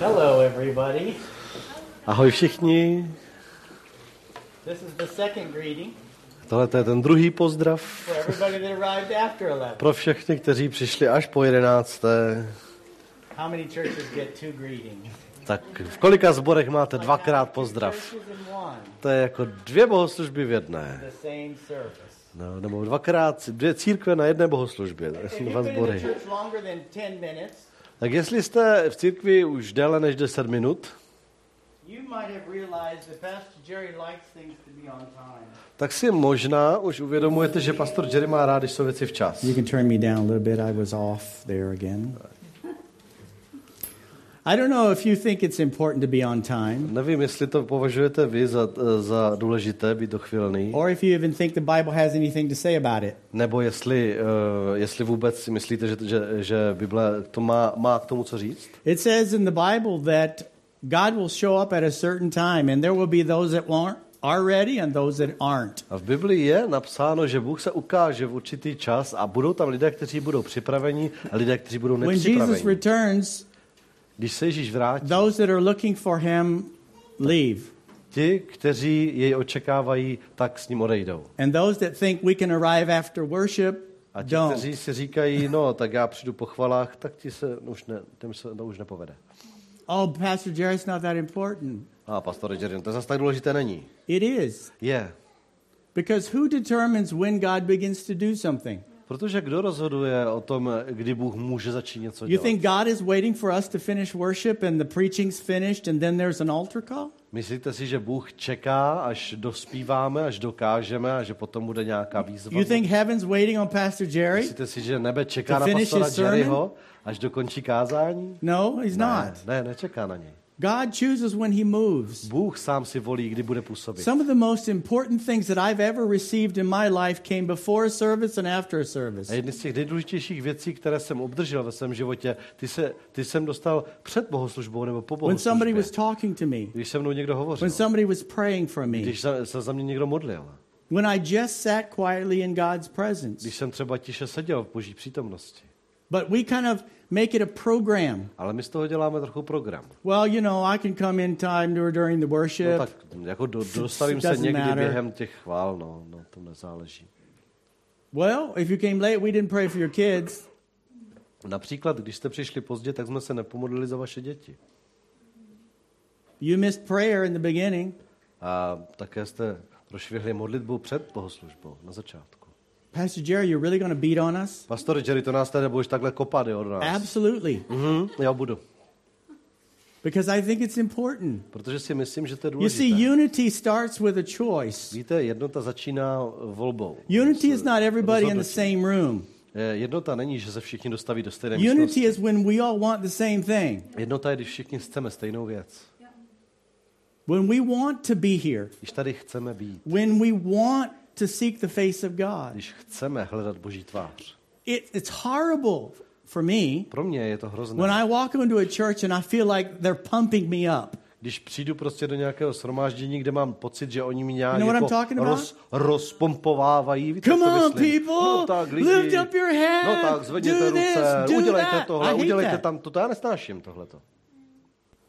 Hello, everybody. Ahoj všichni. This is the second greeting Tohle je ten druhý pozdrav for everybody that arrived after 11. pro všechny, kteří přišli až po jedenácté. How many churches get two greetings? Tak v kolika zborech máte dvakrát pozdrav? To je jako dvě bohoslužby v jedné. No, nebo dvakrát, dvě církve na jedné bohoslužbě. To dva been in the sbory. church longer than 10 minutes, Tak jestli jste v církvi už déle než 10 minut, tak si možná už uvědomujete, že pastor Jerry má rád, když jsou věci včas. You can turn me down a little bit. I was off there again. I don't know if you think it's important to be on time, Nevím, jestli to považujete vy za, za důležité být dochvilný, or if you even think the Bible has anything to say about it. nebo jestli, uh, jestli vůbec si myslíte, že, že, že Bible to má, má k tomu co říct. It says in the Bible that God will show up at a certain time, and there will be those that won't, are ready and those that aren't. A v Biblii je napsáno, že Bůh se ukáže v určitý čas a budou tam lidé, kteří budou připraveni a lidé, kteří budou When Jesus nepřipraveni. returns, Když se Ježíš vrátí, those that are looking for him leave, ti, kteří jej očekávají, tak s ním odejdou. and those that think we can arrive after worship A ti, don't. kteří si říkají, no, tak já přijdu po chvalách, tak ti se už, ne, těm se to už nepovede. Oh, Pastor Jerry, it's not that important. A pastor Jerry, to zase tak důležité není. It is. Je. Because who determines when God begins to do something? Protože kdo rozhoduje o tom, kdy Bůh může začít něco You dělat? think God is waiting for us to finish worship and the preaching's finished and then there's an altar call? Myslíte si, že Bůh čeká, až dospíváme, až dokážeme a že potom bude nějaká výzva? You think heaven's waiting on Pastor Jerry? Myslíte si, že nebe čeká na pastora? Jerryho, až dokončí kázání? No, he's Ne, not. ne, nečeká na něj. God chooses when he moves. Bůh sám si volí, kdy bude působit. Some of the most important things that I've ever received in my life came before a service and after a service. A jedny z těch nejdůležitějších věcí, které jsem obdržel ve svém životě, ty, se, ty jsem dostal před bohoslužbou nebo po When somebody was bohoslužbě. talking to me, Když se mnou někdo hovořil, when somebody was praying for me, když se, se za mě někdo modlil, when I just sat quietly in God's presence. když jsem třeba tiše seděl v boží přítomnosti. But we kind of make it a program. Ale my z toho děláme trochu program. Well, you know, I can come in time dur- during the No worship. tak jako do, dostavím se někdy matter. během těch chvál, no, no to nezáleží. Well, if you came late, we didn't pray for your kids. Například, když jste přišli pozdě, tak jsme se nepomodlili za vaše děti. You missed prayer in the beginning. A také jste prošvihli modlitbu před bohoslužbou na začátku. Pastor Jerry, you're really going to beat on us? Pastor Jerry, to nás tady budeš takhle kopat jo, nás. Absolutely. Mhm, já budu. Because I think it's important. Protože si myslím, že to je You see, důležité. unity starts with a choice. Víte, jednota začíná volbou. Unity is not everybody in the same room. Jednota není, že se všichni dostaví do stejné Unity místnosti. is when we all want the same thing. Jednota je, když všichni chceme stejnou věc. When we want to be here. Když tady chceme být, When we want to seek the face of God. když chceme hledat Boží tvář. It, it's horrible for me Pro mě je to when hrozné. I walk into a church and I feel like they're pumping me up. Když přijdu prostě do nějakého shromáždění, kde mám pocit, že oni mi nějak You know jako roz, rozpompovávají. Víte, Come co on, people! No tak, lidi. Lift up your hand! No tak, zvedněte do this, ruce, do udělejte that. Tohle, udělejte that. tam to. Já nesnáším tohleto.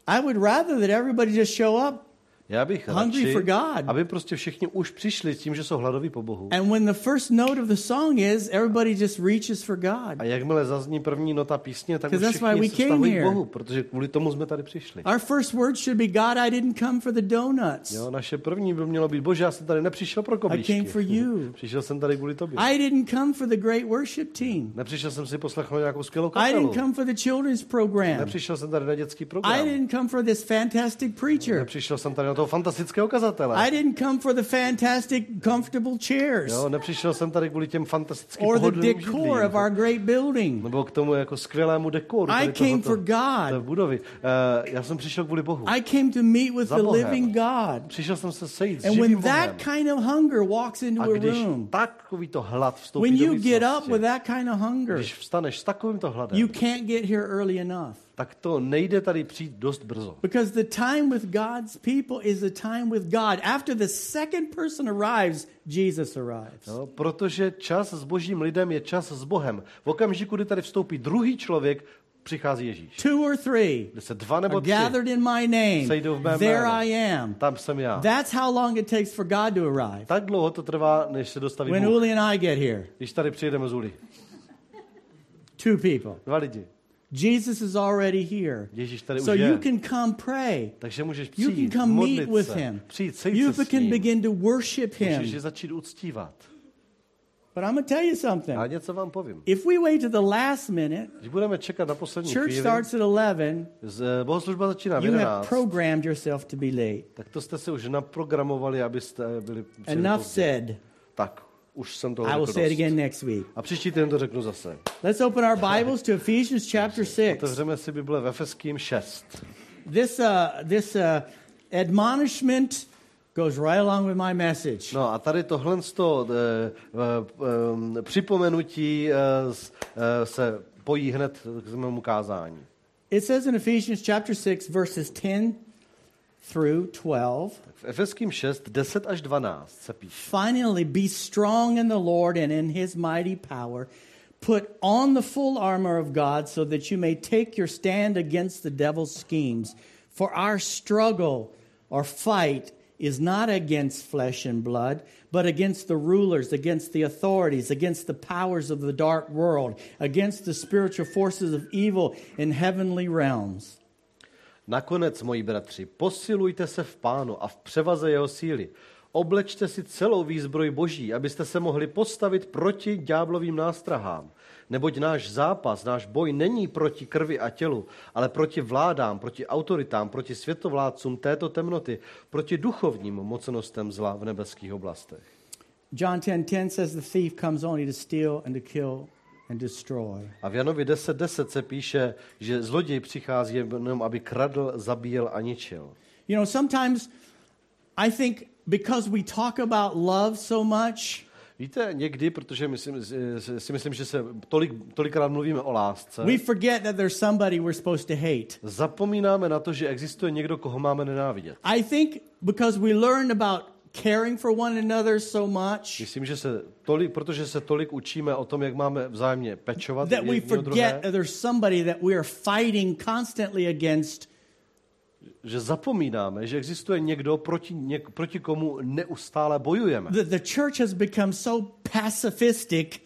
I would rather that everybody just show up Já bych Hungry radši, for God. aby prostě všichni už přišli s tím, že jsou hladoví po Bohu. And when the first note of the song is, everybody just reaches for God. A jakmile zazní první nota písně, tak už všichni se vztahují k. Bohu, protože kvůli tomu jsme tady přišli. Our first word should be, God, I didn't come for the donuts. Jo, naše první by mělo být, bože, já jsem tady nepřišel pro koblížky. I came for you. Přišel jsem tady kvůli tobě. I didn't come for the great worship team. Nepřišel jsem si poslechnout nějakou skvělou I kapelu. didn't come for the children's program. Nepřišel jsem tady na dětský I program. didn't come for this fantastic preacher. Nepřišel jsem tady toho fantastického kazatele. I didn't come for the fantastic, comfortable chairs Jo, nepřišel jsem tady kvůli těm fantastickým or the decor of our great building. Nebo k tomu jako skvělému dekoru. I came for God. budovy. Uh, já jsem přišel kvůli Bohu. I came to meet with the living God. Přišel jsem se sejít s And when that kind of hunger walks into A room, takový to hlad vstoupí when you get up with that kind of hunger, když vstaneš s takovýmto hladem, you can't get here early enough. Tak to nejde tady přijít dost brzo. Because the time with God's people is the time with God. After the second person arrives, Jesus arrives. No, protože čas s božím lidem je čas s Bohem. V okamžiku, kdy tady vstoupí druhý člověk, přichází Ježíš. two or three se dva nebo tři gathered in my name, sejdou v mém there jménu. I am. Tam jsem já. That's how long it takes for God to arrive. Tak dlouho to trvá, než se dostaví When Bůh. Uli and I get here, Když tady přijedeme z Uli. two people. Dva lidi. Jesus is already here. Ježíš tady So už je. you can come pray. Takže můžeš You can přijít, come meet modlit with se, him. přijít, You se can ním. begin to worship Můžeš je him. začít uctívat. But I'm going to tell you something. A něco vám povím. If we wait to the last minute, Když budeme čekat na poslední church chvíli, starts at 11, z, eh, bohoslužba začíná v you have 11, programmed yourself to be late. tak to jste si už naprogramovali, abyste byli Enough pozdě. said. Tak, už jsem toho I will řekl say it dost. again next week. A příští týden to řeknu zase. Let's open our Bibles to Ephesians chapter 6. Otevřeme si Bible ve Efeským 6. This, uh, this uh, admonishment goes right along with my message. No a tady tohle z toho, eh, eh, eh, připomenutí eh, s- eh, se pojí hned k mému kázání. It says in Ephesians chapter 6, verses 10 through 12. V Efeským 6, 10 až 12 se píše. Finally, be strong in the Lord and in his mighty power. Put on the full armor of God so that you may take your stand against the devil's schemes. For our struggle or fight is not against flesh and blood, but against the rulers, against the authorities, against the powers of the dark world, against the spiritual forces of evil in heavenly realms. Nakonec, moji bratři, posilujte se v pánu a v převaze jeho síly. Oblečte si celou výzbroj boží, abyste se mohli postavit proti ďáblovým nástrahám. Neboť náš zápas, náš boj není proti krvi a tělu, ale proti vládám, proti autoritám, proti světovládcům této temnoty, proti duchovním mocnostem zla v nebeských oblastech. John 10:10 says the thief comes only to steal and to kill and destroy. A v Janovi 10.10 10 se píše, že zloděj přichází jenom, aby kradl, zabíjel a ničil. You know, sometimes I think because we talk about love so much, Víte, někdy, protože myslím, si myslím, že se tolik, tolikrát mluvíme o lásce, we forget that there's somebody we're supposed to hate. zapomínáme na to, že existuje někdo, koho máme nenávidět. I think because we learn about caring for one another so much Myslím, že se tolik, protože se tolik učíme o tom, jak máme vzájemně pečovat that we forget druhé, there's somebody that we are fighting constantly against že zapomínáme, že existuje někdo, proti, něk, proti komu neustále bojujeme. the, the church has become so pacifistic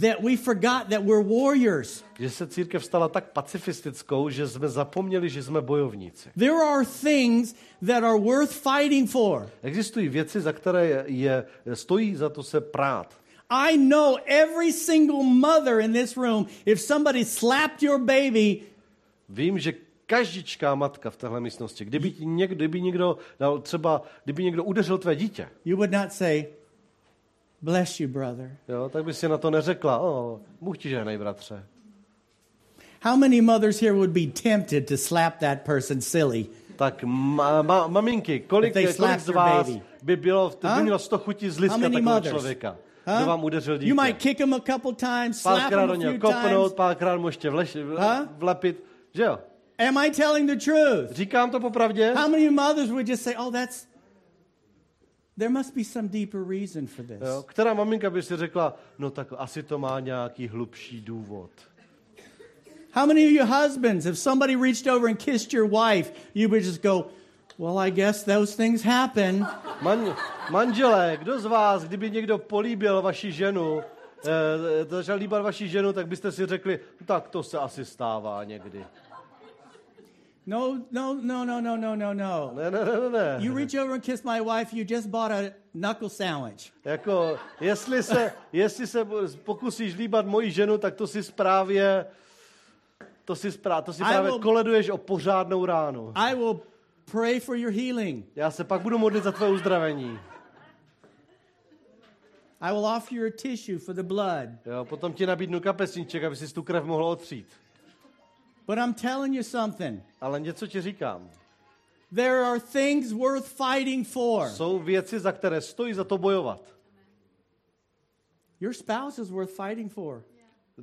that we forgot that we're warriors. Že se církev stala tak pacifistickou, že jsme zapomněli, že jsme bojovníci. There are things that are worth fighting for. Existují věci, za které je, je, stojí za to se prát. I know every single mother in this room, if somebody slapped your baby, Vím, že každičká matka v téhle místnosti, kdyby, ti někdo, kdyby někdo dal třeba, kdyby někdo udeřil tvé dítě, you would not say, Bless you, brother. jo, tak by si na to neřekla, o, Bůh ti žehnej, bratře. How many mothers here would be tempted to slap that person silly? Tak ma, ma, maminky, kolik, kolik z vás baby. by, bylo, by Huh? mělo toho chutí How zliska many takového mothers? člověka, Huh? kdo vám udeřil dítě. You might kick him a couple times, slap him a few kopnout, times. párkrát můžete vleš, vle, Huh? vlepit, že jo? Am I telling the truth? Říkám to popravdě? How many mothers would just say, Oh, that's, there must be some deeper reason for this? Jo? Která maminka by si řekla, no tak asi to má nějaký hlubší důvod. How many of you husbands, if somebody reached over and kissed your wife, you would just go, Well, I guess those things happen. Man, manželé, kdo z vás, kdyby někdo políbil vaši ženu, eh, začal líbat vaši ženu, tak byste si řekli, tak to se asi stává někdy. No, no, no, no, no, no, no, no. Ne, ne, ne, ne, ne. You reach over and kiss my wife, you just bought a knuckle sandwich. Jako, jestli se, jestli se pokusíš líbat moji ženu, tak to si právě, to si, sprá, to si právě will- koleduješ o pořádnou ránu. I will pray for your healing. Já se pak budu modlit za tvé uzdravení. I will offer you a tissue for the blood. Jo, potom ti nabídnu kapesníček, aby si tu krev mohl otřít. But I'm telling you something. Ale něco ti říkám. There are things worth fighting for. Jsou věci, za které stojí za to bojovat. Your spouse is worth fighting for.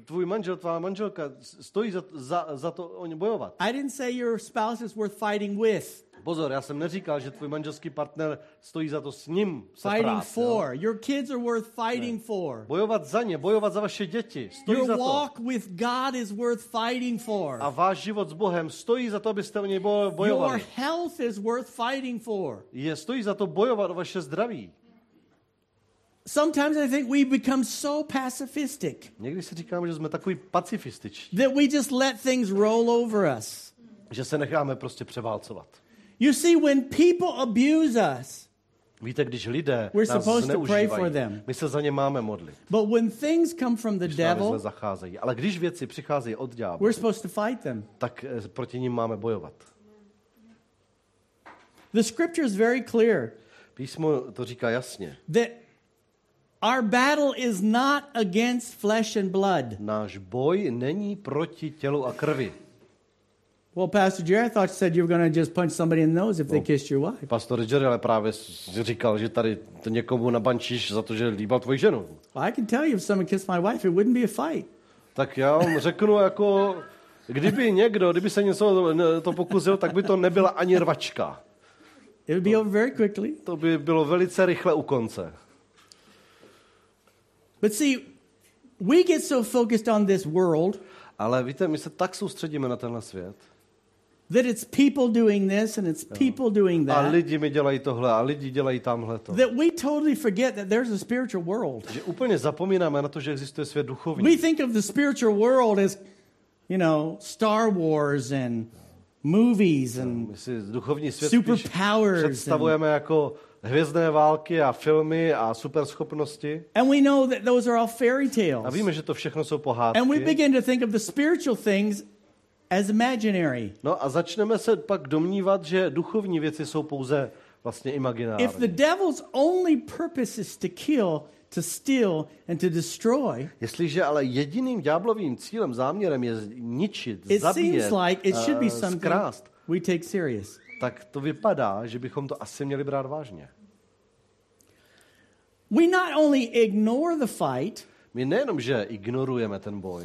Tvůj manžel, tvá manželka stojí za, za, za to o ně bojovat. I didn't say your spouse is worth fighting with. Pozor, já jsem neříkal, že tvůj manželský partner stojí za to s ním se fighting prát, jo. for. Your kids are worth fighting for. Bojovat za ně, bojovat za vaše děti, stojí Your za to. walk with God is worth fighting for. A váš život s Bohem stojí za to, abyste o něj bo- Your bojovali. health is worth fighting for. Je, stojí za to bojovat o vaše zdraví. Sometimes I think we become so pacifistic Někdy si říkám, že jsme takový pacifističtí, that we just let things roll over us. že se necháme prostě převálcovat. You see, when people abuse us, Víte, když lidé We're nás supposed to pray for them. my se za ně máme modlit, but when things come from the když devil, zacházejí. Ale když věci přicházejí od ďábla, we're supposed to fight them. tak eh, proti ním máme bojovat. The scripture is very clear Písmo to říká jasně. that our battle is not against flesh and blood. Náš boj není proti tělu a krvi. Well, Pastor Jerry, I thought you said you were going to just punch somebody in the nose if they kissed your wife. Pastor Jerry ale právě říkal, že tady to někomu nabančíš za to, že líbal tvoji ženu. Well, I can tell you if someone kissed my wife, it wouldn't be a fight. Tak já vám řeknu jako, kdyby někdo, kdyby se něco to pokusil, tak by to nebyla ani rvačka. It would be over very quickly. To by bylo velice rychle u konce. But see, we get so focused on this world Ale víte, my se tak soustředíme na tenhle svět. That it's people doing this and it's people doing A that, lidi mi dělají tohle a lidi dělají tamhle to. that we totally forget that there's a spiritual world. Že úplně zapomínáme na to, že existuje svět We duchovní. think of the spiritual world as, you know, Star Wars and movies and My si duchovní svět Superpowers představujeme jako hvězdné války a filmy a superschopnosti. and we know that those are all fairy A tales. víme, že to všechno jsou And we pohádky. begin to think of the spiritual things as imaginary. No a začneme se pak domnívat, že duchovní věci jsou pouze vlastně If the imaginární. devil's only purpose is to kill, to steal, and to destroy, Jestliže ale jediným ďáblovým cílem, záměrem je ničit, it zabíjet, seems like it should be eh, something zkrást, we take serious. tak to vypadá, že bychom to asi měli brát vážně. We not only ignore the fight, My nejenom, že ignorujeme ten boj,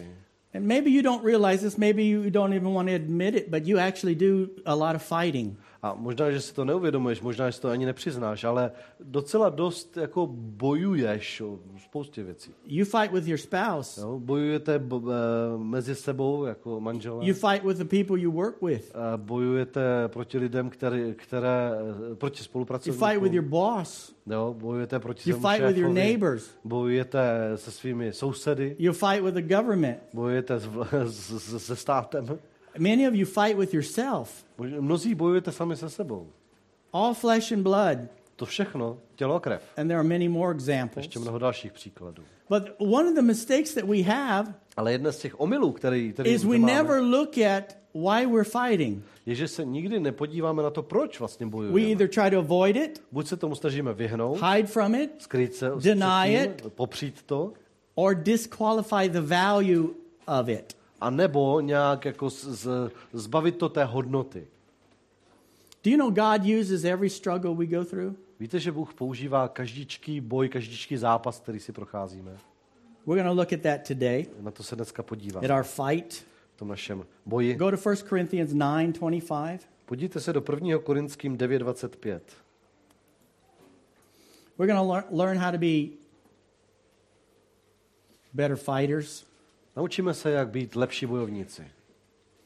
and maybe you don't realize this, maybe you don't even want to admit it, but you actually do a lot of fighting. A možná, že si to neuvědomuješ, možná, že si to ani nepřiznáš, ale docela dost jako bojuješ o spoustě věcí. You fight with your spouse. Jo? Bojujete bo, e, mezi sebou jako manželé. You fight with the people you work with. E, bojujete proti lidem, které, které e, proti You spolupracovníkům. fight with your boss. Jo, bojujete proti You fight with your šéfovi, neighbors. bojujete se svými sousedy, You fight with the government. bojujete s, s, se státem. Many of you fight with yourself. Mnozí bojujete sami se sebou. All flesh and blood. To všechno, tělo a krev. And there are many more examples. Ještě mnoho dalších příkladů. But one of the mistakes that we have Ale jedna z těch omylů, který, který is we máme, never look at why we're fighting. je, že se nikdy nepodíváme na to, proč vlastně We bojujeme. either try to avoid it, Buď se tomu snažíme vyhnout, hide from it, skrýt se, Deny tím, it. popřít to, or disqualify the value of it. A nebo nějak jako z, z, zbavit to té hodnoty. Do you know God uses every struggle we go through? Víte, že Bůh používá každičký boj, každičký zápas, který si procházíme? We're going to look at that today, Na to se dneska podíváme. at our fight. v tom našem boji. Go to 1 Corinthians 9:25. Podívejte se do 1. Korinským 9.25. We're going to lear- learn how to be better fighters, Naučíme se, jak být lepší bojovníci.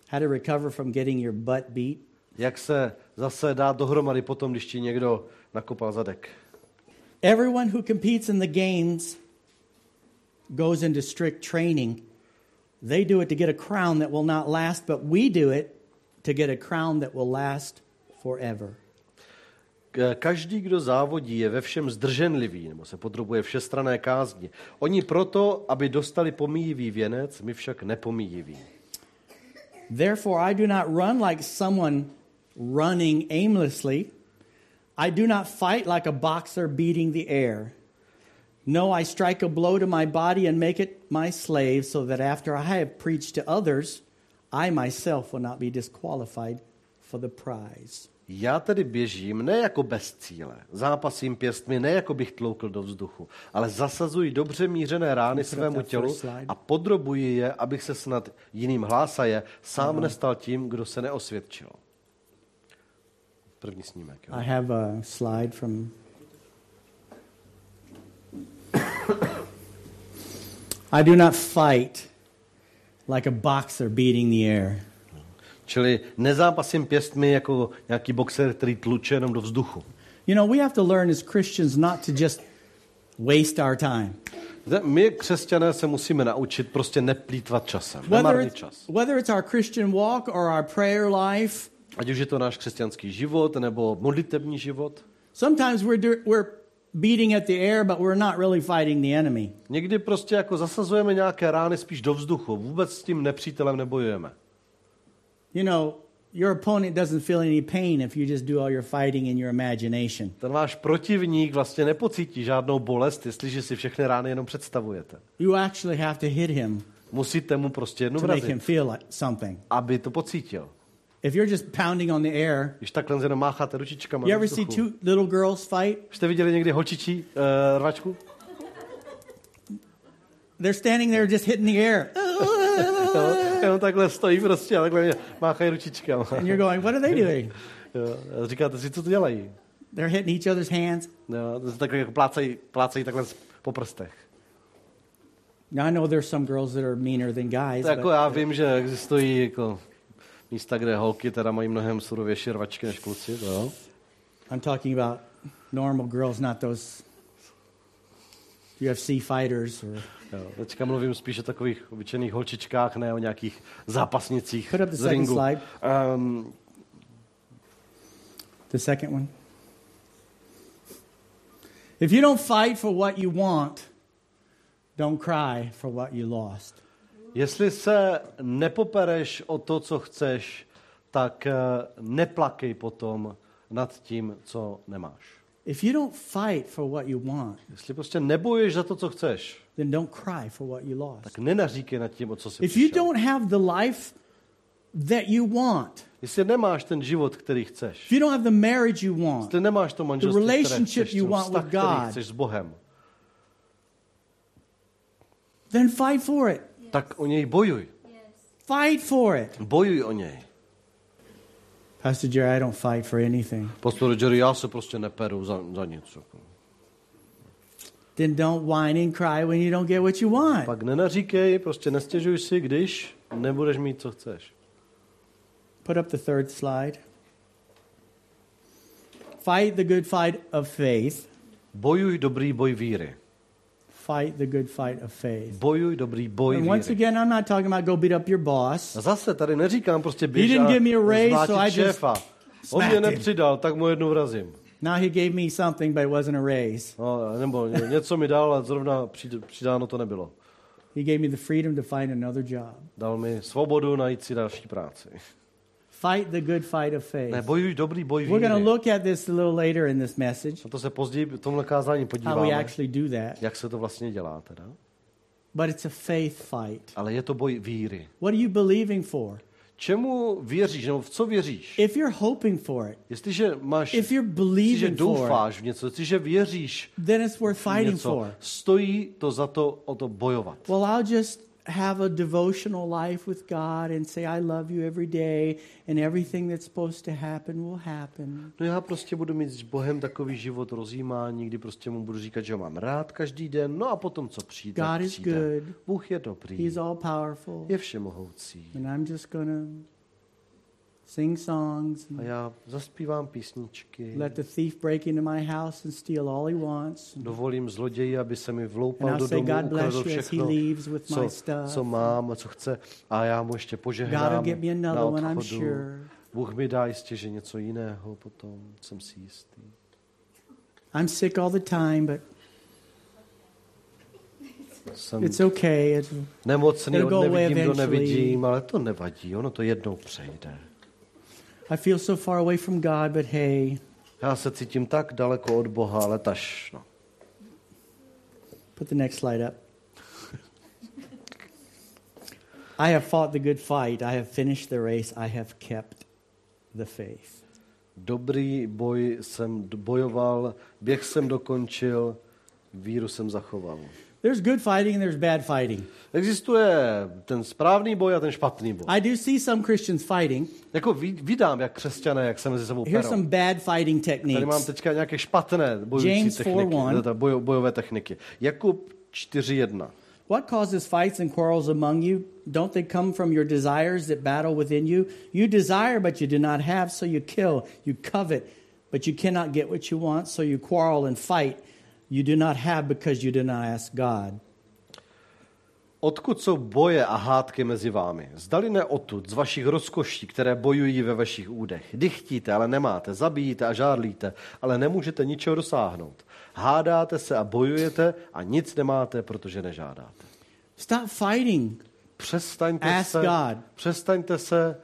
how to recover from getting your butt beat. Jak se zase dát dohromady potom, když ti někdo nakopal zadek. Everyone who competes in the games goes into strict training. They do it to get a crown that will not last, but we do it to get a crown that will last forever. Každý, kdo závodí, je ve všem zdrženlivý, nebo se podrobuje všestrané kázni. Oni proto, aby dostali pomíjivý věnec, my však nepomíjivý. Therefore, I do not run like someone running aimlessly. I do not fight like a boxer beating the air. No, I strike a blow to my body and make it my slave, so that after I have preached to others, I myself will not be disqualified for the prize. Já tedy běžím ne jako bez cíle, zápasím pěstmi ne jako bych tloukl do vzduchu, ale zasazuji dobře mířené rány svému tělu a podrobuji je, abych se snad jiným hlásaje, sám nestal tím, kdo se neosvědčil. První snímek. Jo. I have a slide from. I do not fight like a boxer beating the air. Čili nezápasím pěstmi jako nějaký boxer, který tluče jenom do vzduchu. You know, we have to learn as Christians not to just waste our time. My, křesťané, se musíme naučit prostě neplýtvat časem, Whether nemarnit it's, čas. whether it's our Christian walk or our prayer life, Ať už je to náš křesťanský život nebo modlitební život. sometimes we're, do, we're beating at the air, but we're not really fighting the enemy. Někdy prostě jako zasazujeme nějaké rány spíš do vzduchu. Vůbec s tím nepřítelem nebojujeme. You know, your opponent doesn't feel any pain if you just do all your fighting in your imagination. Ten váš protivník vlastně nepocítí žádnou bolest, jestliže si všechny rány jenom představujete. You actually have to hit him Musíte mu prostě jednu to make him vrazit, feel like something. aby to pocítil. If you're just pounding on the air, Když takhle jenom mácháte ručičkama you ever see two little girls fight? Jste viděli někdy holčičí uh, rvačku? They're standing there just hitting the air. Jo, jenom takhle stojí prostě a takhle máchají ručičkama. And you're going, what are they doing? Jo, a říkáte si, co to dělají? They're hitting each other's hands. Jo, se takhle jako plácají, plácají takhle po prstech. Now, I know there's some girls that are meaner than guys. To jako já vím, že existují jako místa, kde holky teda mají mnohem surovější rvačky než kluci, to jo. I'm talking about normal girls, not those UFC fighters. Or... jo. Teďka mluvím spíš o takových obyčejných holčičkách, ne o nějakých zápasnicích Put up the z second ringu. slide. Um, The second one. If you don't fight for what you want, don't cry for what you lost. jestli se nepopereš o to, co chceš, tak eh, neplakej potom nad tím, co nemáš. If you don't fight for what you want, Jestli prostě nebojuješ za to, co chceš, then don't cry for what you lost. tak nenaříkej nad tím, o co jsi If you přišel. don't have the life that you want, Jestli nemáš ten život, který chceš, if you don't have the marriage you want, jestli nemáš to manželství, které relationship chceš, you want vztah, with God. chceš s Bohem, then fight for it. tak o něj bojuj. Fight for it. Bojuj o něj. Pastor Jerry, I don't fight for anything. Pastor Jerry, já se prostě neperu za, za nic. jako. Then don't whine and cry when you don't get what you want. Pak nenaříkej, prostě nestěžuj si, když nebudeš mít, co chceš. Put up the third slide. Fight the good fight of faith. Bojuj dobrý boj víry. Fight the good fight of faith. Bojuj dobrý boj And once again, I'm not talking about go beat up your boss. A zase tady neříkám prostě běž didn't a give me a raise, so I just. On mě nepřidal, tak mu jednu vrazím. Now he gave me something, but it wasn't a raise. No, nebo ně- něco mi dal a zrovna přid- přidáno to nebylo. He gave me the freedom to find another job. Dal mi svobodu najít si další práci. Fight the good fight of faith. Ne, bojuj dobrý boj We're going víry. to look at this a little later in this message, Na to se později v tomhle kázání how we podíváme, actually do that. jak se to vlastně dělá teda. But it's a faith fight. Ale je to boj víry. What are you believing for? Čemu věříš, nebo v co věříš? If you're hoping for it, Jestliže máš, if you're jestliže believing for it, doufáš v něco, jestliže věříš then it's worth fighting něco, for. stojí to za to o to bojovat. Well, I'll just have a devotional life with God and say, I love you every day, and everything that's supposed to happen will happen. No já prostě budu mít s Bohem takový život rozjímání, kdy prostě mu budu říkat, že ho mám rád každý den, no a potom, co přijde, God is přijde. good. Bůh je dobrý, He's all powerful. je všemohoucí. And I'm just to sing songs, A já zaspívám písničky, let the thief break into my house and steal all he wants. dovolím zloději, aby se mi vloupal do domu, God bless ukradl you as he všechno, leaves with co, my stuff. co mám a co chce. A já mu ještě God will požehnám get me na another one, I'm odchodu. sure. Bůh mi dá jistě, že něco jiného potom, jsem si jistý. I'm sick all the time, but Jsem it's okay. It's, nemocný, it'll go away nevidím, eventually. nevidím, ale to nevadí, ono to jednou přejde. I feel so far away from God, but hey, Já se cítím tak daleko od Boha, ale taž, no. put the next slide up. I have fought the good fight. I have finished the race. I have kept the faith. Dobrý boj jsem bojoval, běh jsem dokončil, víru jsem zachoval. There's good fighting and there's bad fighting. Existuje ten správný boj a ten špatný boj. I do see some Christians fighting. Jako vidám, jak křesťané, jak se mezi sebou Here's some bad fighting techniques. Tady mám teďka nějaké špatné bojující James techniky, 4:1. teda bojo, bojové techniky. Jakub 4.1. What causes fights and quarrels among you? Don't they come from your desires that battle within you? You desire, but you do not have, so you kill. You covet, but you cannot get what you want, so you quarrel and fight. You do not have because you do not ask God. Odkud jsou boje a hádky mezi vámi? Zdali ne odtud, z vašich rozkoší, které bojují ve vašich údech. Dychtíte, ale nemáte, zabijíte a žádlíte, ale nemůžete ničeho dosáhnout. Hádáte se a bojujete a nic nemáte, protože nežádáte. Stop fighting. Přestaňte Ask se, God. přestaňte se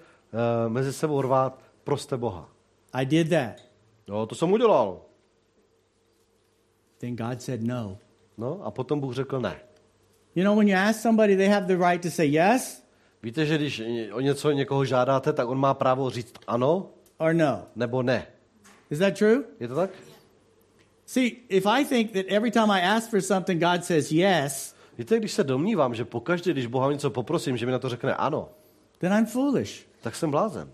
uh, mezi sebou rvát, proste Boha. I did that. No, to jsem udělal. Then God said no. No a potom Bůh řekl ne. You know, when you ask somebody, they have the right to say yes Víte, že když o něco někoho žádáte, tak on má právo říct ano or no. nebo ne. Is that true? Je to tak? See, if I think that every time I ask for something, God says yes, Víte, když se domnívám, že pokaždé, když Boha něco poprosím, že mi na to řekne ano, then I'm foolish. tak jsem blázen.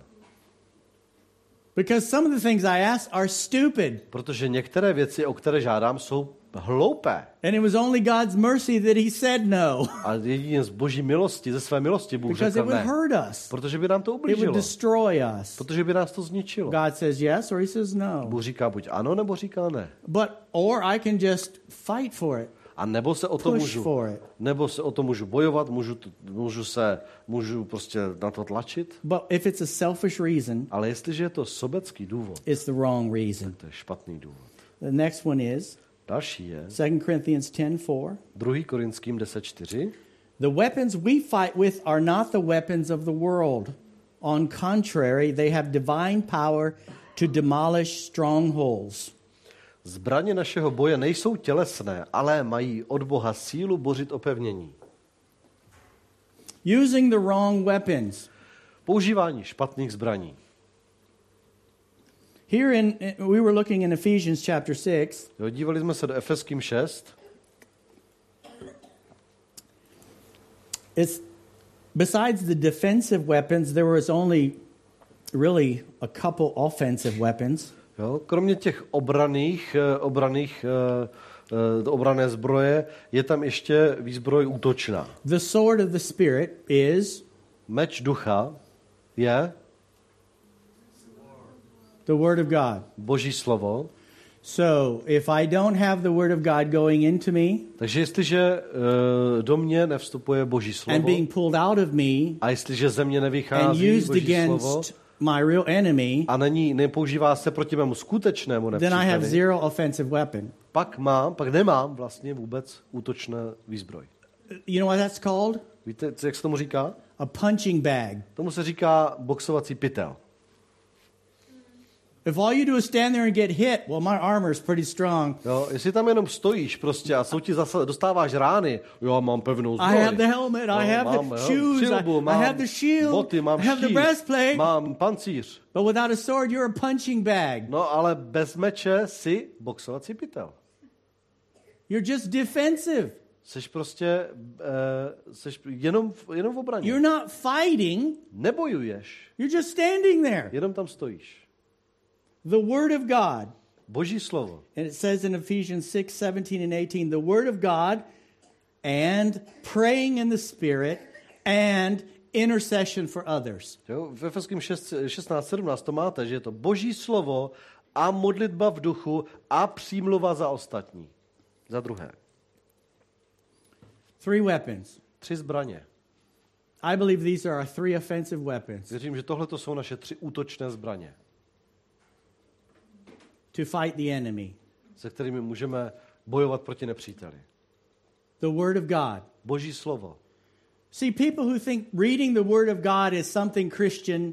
Because some of the things I ask are stupid. Protože některé věci, o které žádám, jsou hloupé. And it was only God's mercy that He said no. A jedině z boží milosti, ze své milosti Bůh Because it would ne. hurt us, Protože by nám to it would ublížilo. destroy us. Protože by nás to zničilo. God says yes or He says no. Bůh říká buď ano, nebo říká ne. But, or I can just fight for it, A nebo se o to můžu, nebo se o to můžu bojovat, můžu, můžu se, můžu prostě na to tlačit. But if it's a selfish reason, Ale jestliže je to sobecký důvod, it's the wrong reason. to je špatný důvod. The next one is Další je 2 Corinthians 10:4. 2. Korinským 10.4. The weapons we fight with are not the weapons of the world. On contrary, they have divine power to demolish strongholds. Zbraně našeho boje nejsou tělesné, ale mají od Boha sílu bořit opevnění. Using the wrong weapons. Používání špatných zbraní. Here in we were looking in Ephesians chapter 6. Jo, dívali jsme se do Efeským 6. It's besides the defensive weapons, there was only really a couple offensive weapons. Jo, kromě těch obraných, eh, obraných eh, eh, obrané zbroje, je tam ještě výzbroj útočná. The sword of the spirit is Meč ducha je the word of God. boží slovo. So, if I don't have the word of God going into me Takže jestliže uh, do mě nevstupuje boží and slovo being pulled out of me a jestliže ze mě and nevychází used boží slovo against my real enemy, a není, nepoužívá se proti mému skutečnému then I have nepříteli, zero offensive weapon. pak mám, pak nemám vlastně vůbec útočné výzbroj. You know what that's called? Víte, co- jak se tomu říká? A punching bag. Tomu se říká boxovací pytel. If all you do is stand there and get hit, well, my armor is pretty strong. Jo, jestli tam jenom stojíš prostě a jsou ti zase, dostáváš rány, jo, mám pevnou zbroj. I have the helmet, I have mám, the shoes, přilbu, I, mám I have the shield, boty, mám I have the štít, breastplate. mám pancíř. But without a sword, you're a punching bag. No ale bez meče si boxovací pytel. You're just defensive. Seš prostě, uh, seš jenom, jenom v obraně. You're not fighting, Nebojuješ, you're just standing there. jenom tam stojíš. The Word of God. Boží slovo. And it says in Ephesians 6 17 and 18, the Word of God and praying in the Spirit and intercession for others. Jo, v Efeským 6, 16, 17 to máte, že je to boží slovo a modlitba v duchu a přímluva za ostatní. Za druhé. Three weapons. Tři zbraně. I believe these are our three offensive weapons Věřím, že tohle jsou naše tři útočné zbraně, to fight the enemy se kterými můžeme bojovat proti nepříteli. the Word of God. Boží slovo. See, people who think reading the Word of God is something Christian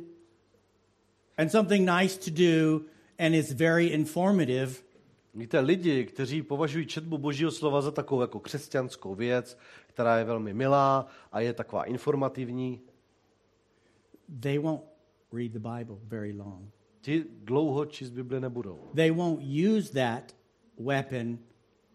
and something nice to do and is very informative, Víte, lidi, kteří považují četbu Božího slova za takovou jako křesťanskou věc, která je velmi milá a je taková informativní, they won't read the Bible very long. Ti dlouho číst Bibli nebudou. They won't use that weapon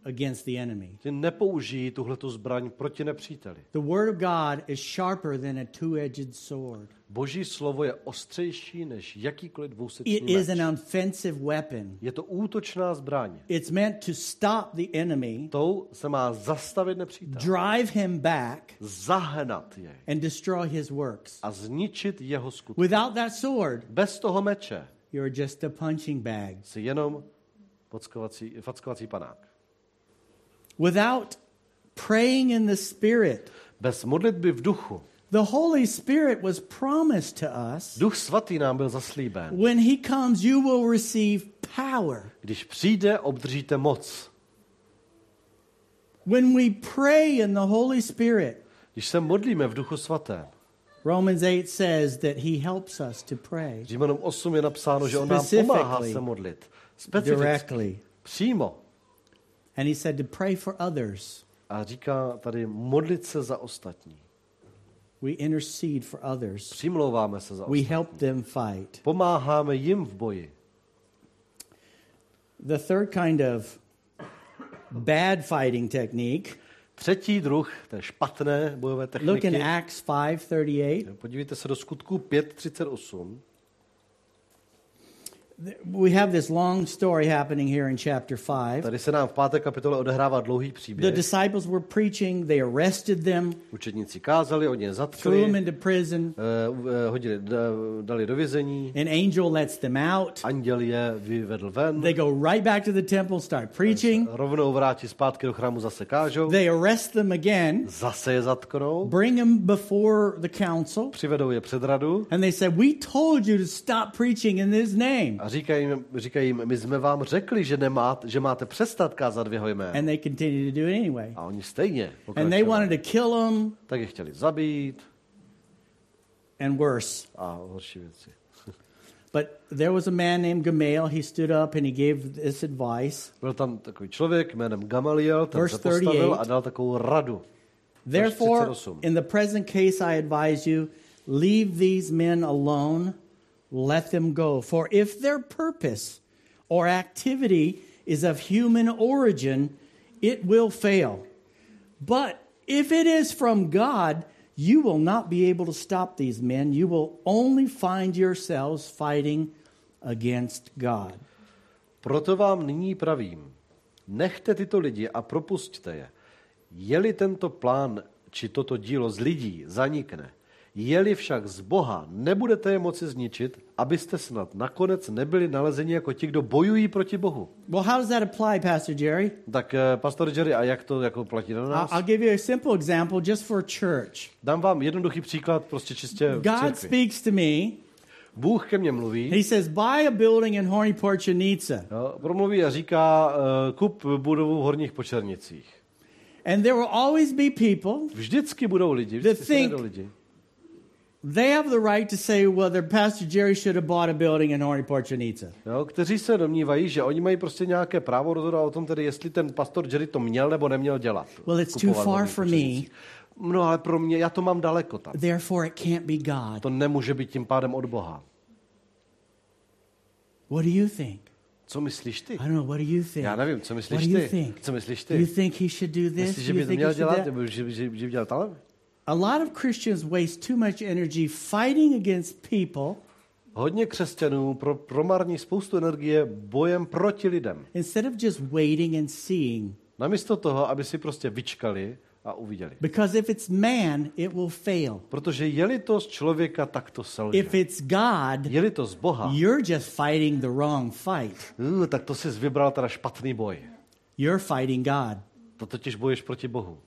against the enemy. Ty nepoužijí tuhletu zbraň proti nepříteli. The word of God is sharper than a two-edged sword. Boží slovo je ostřejší než jakýkoliv It dvousečný is meč. an offensive weapon. Je to útočná zbraň. It's meant to stop the enemy, Tou se má zastavit nepřítel. drive him back, Zahnat je and destroy his works. a zničit jeho skutky. Without that sword, Bez toho meče you're just a punching bag. si jenom pockovací, fackovací panák. Without praying in the Spirit, Bez modlitby v duchu. the Holy Spirit was promised to us. Duch svatý nám byl zaslíben. When he comes, you will receive power. Když přijde, obdržíte moc. When we pray in the Holy Spirit, Když se modlíme v duchu svatém, Romans 8 says that he helps us to pray Římanům 8 je napsáno, že on nám pomáhá se modlit. Specificky. Přímo. And he said to pray for others. A říká tady modlit se za ostatní. We intercede for others. Přimlouváme se za We ostatní. help them fight. Pomáháme jim v boji. The third kind of bad fighting technique, Třetí druh té špatné bojové look techniky. in Acts 5:38. Podívejte se do skutku 5.38. We have this long story happening here in chapter 5. Tady se nám v páté kapitole odehrává dlouhý The příběh. disciples were preaching, they arrested them, Učedníci kázali, oni je threw zatkli, them into prison. eh, eh, hodili, da- dali do vězení, An angel lets them out. anděl je vyvedl ven, They go right back to the temple, start preaching. rovnou vrátí zpátky do chrámu, zase kážou, They arrest them again, zase je zatknou, bring them before the council, přivedou je před radu and they said, We told you to stop preaching in his name. A říkají jim, říkají jim, my jsme vám řekli, že, nemát, že máte přestat kázat v jeho jménu. And they continued to do it anyway. A oni stejně And they wanted to kill them Tak je chtěli zabít and worse. a horší věci. But there was a man named Gamaliel. He stood up and he gave this advice. Byl tam takový člověk jménem Gamaliel, ten Verse se postavil 38. a dal takovou radu. Therefore, 38. in the present case, I advise you leave these men alone, let them go. For if their purpose or activity is of human origin, it will fail. But if it is from God, you will not be able to stop these men. You will only find yourselves fighting against God. Proto vám nyní pravím, nechte tyto lidi a propusťte je. Je-li tento plán či toto dílo z lidí zanikne, je-li však z Boha, nebudete je moci zničit, abyste snad nakonec nebyli nalezeni jako ti, kdo bojují proti Bohu. Well, how does that apply, Pastor Jerry? Tak, eh, pastor Jerry, a jak to jako platí na nás? I'll give you a simple example just for church. Dám vám jednoduchý příklad, prostě čistě God speaks to me. Bůh ke mně mluví, He says, buy a building in Horny Portunica. jo, promluví a říká, uh, kup budovu v Horních Počernicích. And there will always be people, Vždycky budou lidi, vždycky se think- lidi. They have the right to say, well, their Pastor Jerry should have bought a building in Horny Portunica. Jo, kteří se domnívají, že oni mají prostě nějaké právo rozhodovat o tom, tedy jestli ten pastor Jerry to měl nebo neměl dělat. Well, it's too far for me. No ale pro mě, já to mám daleko tam. Therefore, it can't be God. To nemůže být tím pádem od Boha. What do you think? Co myslíš ty? I don't know. What do you think? Já nevím, co What myslíš do you ty? think? Co myslíš Do you ty? think he should do this? Myslíš, že by to měl dělat, že by dělal talent? A lot of Christians waste too much energy fighting against people Hodně křesťanů pro, promarní spoustu energie bojem proti lidem. instead of just waiting and seeing. Namísto toho, aby si prostě vyčkali a uviděli. Because if it's man, it will fail. Protože je-li to z člověka, tak to selže. If it's God, Je-li to z Boha, you're just fighting the wrong fight. uh, tak to jsi vybral teda špatný boj. You're fighting God. To totiž boješ proti Bohu.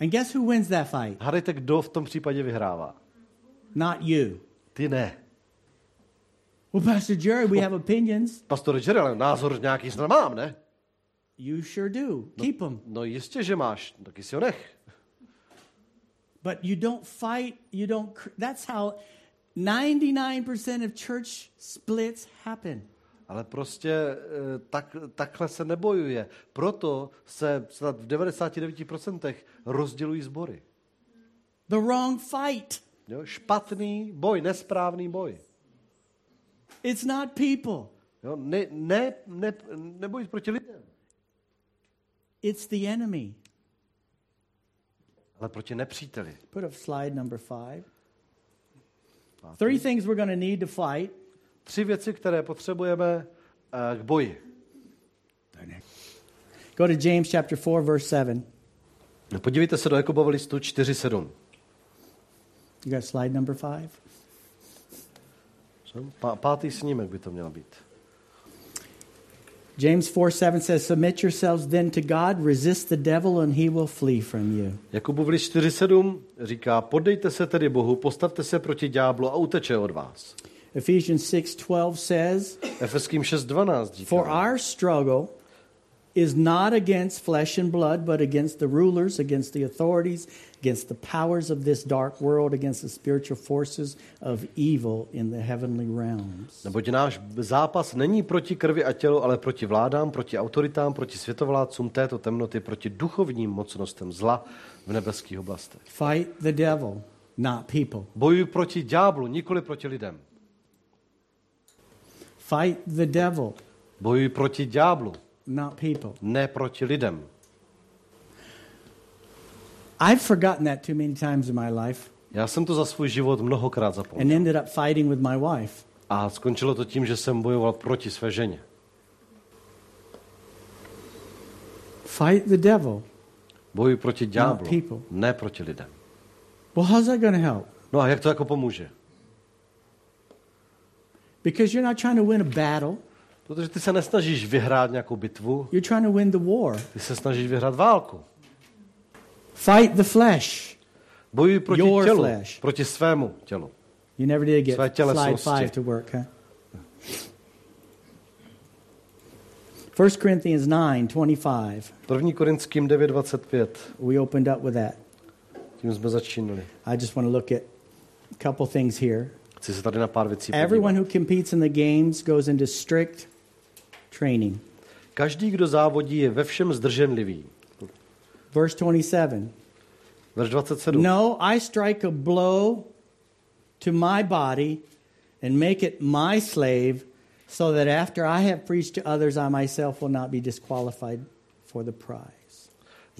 And guess who wins that fight? Hádejte, kdo v tom případě vyhrává. Not you. Ty ne. Well, Pastor Jerry, we have opinions. Pastor Jerry, ale názor nějaký snad mám, ne? You sure do. Keep them. No jistě, že máš, taky si ho nech. But you don't fight, you don't. That's how 99% of church splits happen. Ale prostě eh, tak, takhle se nebojuje. Proto se snad v 99% rozdělují sbory. The wrong fight. Jo? Špatný boj, nesprávný boj. It's not people. Jo? Ne, ne, ne, neboj proti lidem. It's the enemy. ale proti nepříteli. Put up slide number five. Three things we're going to need to fight. Tři věci, které potřebujeme eh, k boji. Go to James chapter 4, verse 7. Podívejte se do Jakubova listu 4.7. You got slide number five? Pá- Pátý snímek by to měl být. James 4 7 says, Submit yourselves then to God, resist the devil, and he will flee from you. Jakubův list 4.7 říká, podejte se tedy Bohu, postavte se proti ďáblu a uteče od vás. Ephesians 6 12 says, Efeským 6.12 For říká, our struggle is not against flesh and blood, but against the rulers, against the authorities, against the powers of this dark world, against the spiritual forces of evil in the heavenly realms. neboť náš zápas není proti krvi a tělu, ale proti vládám, proti autoritám, proti světovládcům této temnoty, proti duchovním mocnostem zla v nebeských oblastech. Fight the devil, not people. Bojuj proti ďáblu, nikoli proti lidem. Fight the devil, Bojuj proti ďáblu, not people. ne proti lidem. I've forgotten that too many times in my life Já jsem to za svůj život mnohokrát zapomněl. and ended up fighting with my wife. A skončilo to tím, že jsem bojoval proti své ženě. Fight the devil. Bojuj proti ďáblu, ne proti lidem. Well, how's that help? No a jak to jako pomůže? Because you're not trying to win a battle, Protože ty se nesnažíš vyhrát nějakou bitvu, you're trying to win the war. ty se snažíš vyhrát válku. Fight the flesh. Bojuj proti Your tělu, flesh. proti svému tělu. You never did get Své slide five to work, huh? 1 Corinthians 9 25. 1. Korinským 9.25, We opened up with that. tím jsme začínali. I just want to look at a couple things here. Chci se tady na pár věcí Everyone who competes in the games goes into strict training. Každý, kdo závodí, je ve všem zdrženlivý. Verse 27. Verš 27. No, I strike a blow to my body and make it my slave, so that after I have preached to others, I myself will not be disqualified for the prize.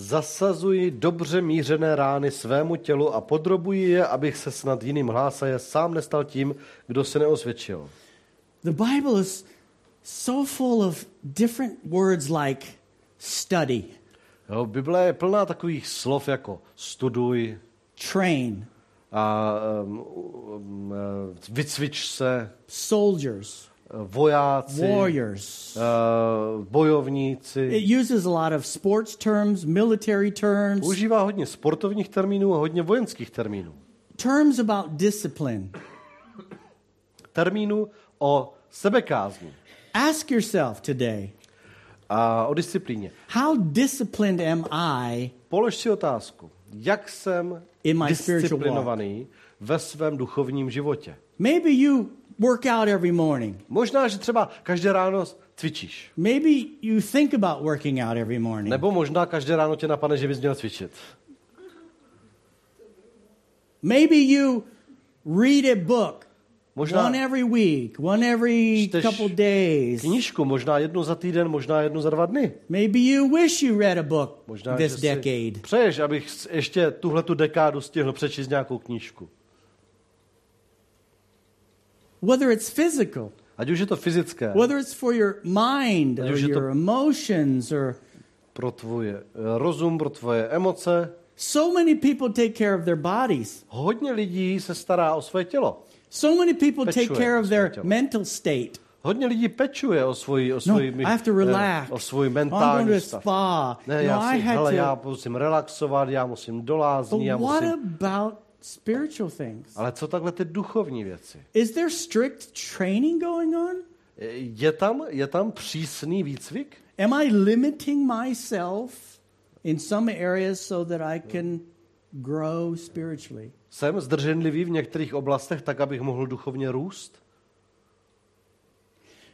Zasazuji dobře mířené rány svému tělu a podrobuji je, abych se snad jiným hlásaje sám nestal tím, kdo se neosvědčil. The Bible is so full of different words like study, Jo, Bible je plná takových slov jako studuj, train, a, um, um, uh, vycvič se, soldiers, vojáci, warriors. uh, bojovníci. It uses a lot of sports terms, military terms, Užívá hodně sportovních termínů a hodně vojenských termínů. terms about discipline. Termínů o sebekázni Ask yourself today a o disciplíně. how disciplined am I Polož si otázku, jak jsem In my spiritual disciplinovaný ve svém duchovním životě. Maybe you work out every morning. Možná, že třeba každé ráno cvičíš. Maybe you think about working out every morning. Nebo možná každé ráno tě napadne, že bys měl cvičit. Maybe you read a book Možná one every week, one every couple days. knížku, možná jednu za týden, možná jednu za dva dny. Maybe you wish you read a book Možná, this decade. přeješ, abych ještě tuhle tu dekádu stihl přečíst nějakou knížku. Whether it's physical, Ať už je to fyzické, whether it's for your mind or your emotions or pro tvoje eh, rozum, pro tvoje emoce. so many people take care of their bodies. Hodně lidí se stará o své tělo. So many people take Pečuje care o of their tělo. mental state. Hodně lidí pečuje o svoji, o No, svoji, I have to eh, relax. o svůj I'm going to mentální stav. spa. Ne, no, já, I si, had hele, to. já musím relaxovat, já musím do But já what musím... about spiritual things? Ale co takhle ty duchovní věci? Is there strict training going on? Eh, Je tam, je tam přísný výcvik? Am I limiting myself in some areas so that I can grow spiritually? Jsem zdrženlivý v některých oblastech, tak abych mohl duchovně růst?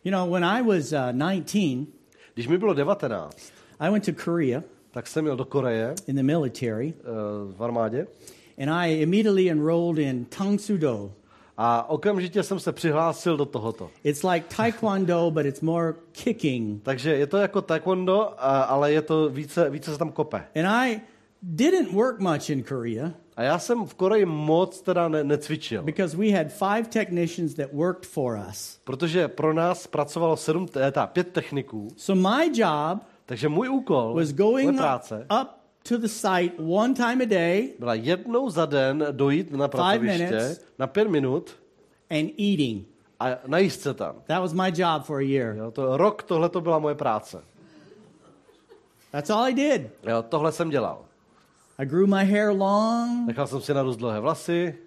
You know, when I was uh, 19, Když mi bylo 19, I went to Korea tak jsem jel do Koreje in the military, eh, v armádě and I immediately enrolled in Tang Soo Do. A okamžitě jsem se přihlásil do tohoto. It's like taekwondo, but it's more kicking. Takže je to jako taekwondo, ale je to více, více se tam kope. And I didn't work much in Korea A já jsem v Koreji moc teda ne, necvičil, because we had five technicians that worked for us. protože pro nás pracovalo sedm, eh, ta, pět techniků, So my job takže můj úkol, was moje going práce, up to the site one time a day byla jednou za den dojít na pracoviště minutes. na pět minut and eating. a najíst se tam. That was my job for a year. Jo, to, rok tohle to byla moje práce. That's all I did. Jo, tohle jsem dělal. I grew my hair long Nechal jsem si narůst dlouhé vlasy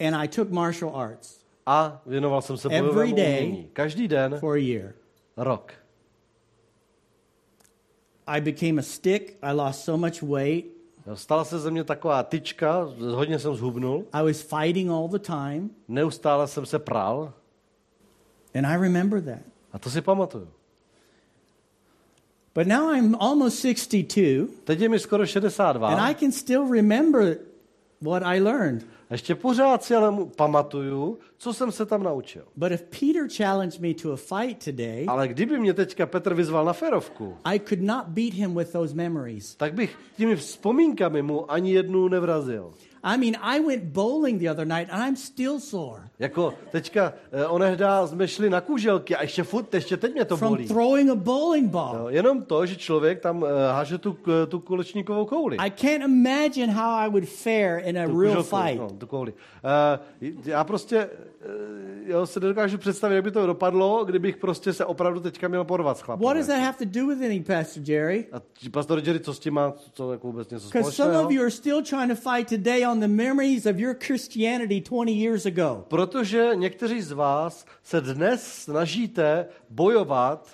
and I took martial arts a věnoval jsem se bojovému umění. Každý den, for a year. rok. I became a stick. I lost so much weight. Stala se ze mě taková tyčka, hodně jsem zhubnul, I was fighting all the time. neustále jsem se pral And I remember that. a to si pamatuju. But now I'm almost 62 Teď je mi skoro 62 and I can still remember what I learned. Ještě pořád si ale pamatuju, co jsem se tam naučil. But if Peter challenged me to a fight today, Ale kdyby mě teďka Petr vyzval na férovku, I could not beat him with those memories. tak bych těmi vzpomínkami mu ani jednu nevrazil. I mean, I went bowling the other night and I'm still sore Jako teďka eh, onehdá jsme šli na kůželky a ještě furt, ještě teď mě to from bolí. throwing a bowling ball. Jo, jenom to, že člověk tam eh, háže tu, tu kulečníkovou kouli. I can't imagine how I would fare in a tu real kuželku, fight. No, tu kouli. Uh, já prostě uh, jo, se nedokážu představit, jak by to dopadlo, kdybych prostě se opravdu teďka měl porvat s chlapem. What does that have to do with anything, Pastor Jerry? A pastor Jerry, co s tím má, co jako vůbec něco Because some společného? of you are still trying to fight today on the memories of your Christianity 20 years ago. Protože někteří z vás se dnes snažíte bojovat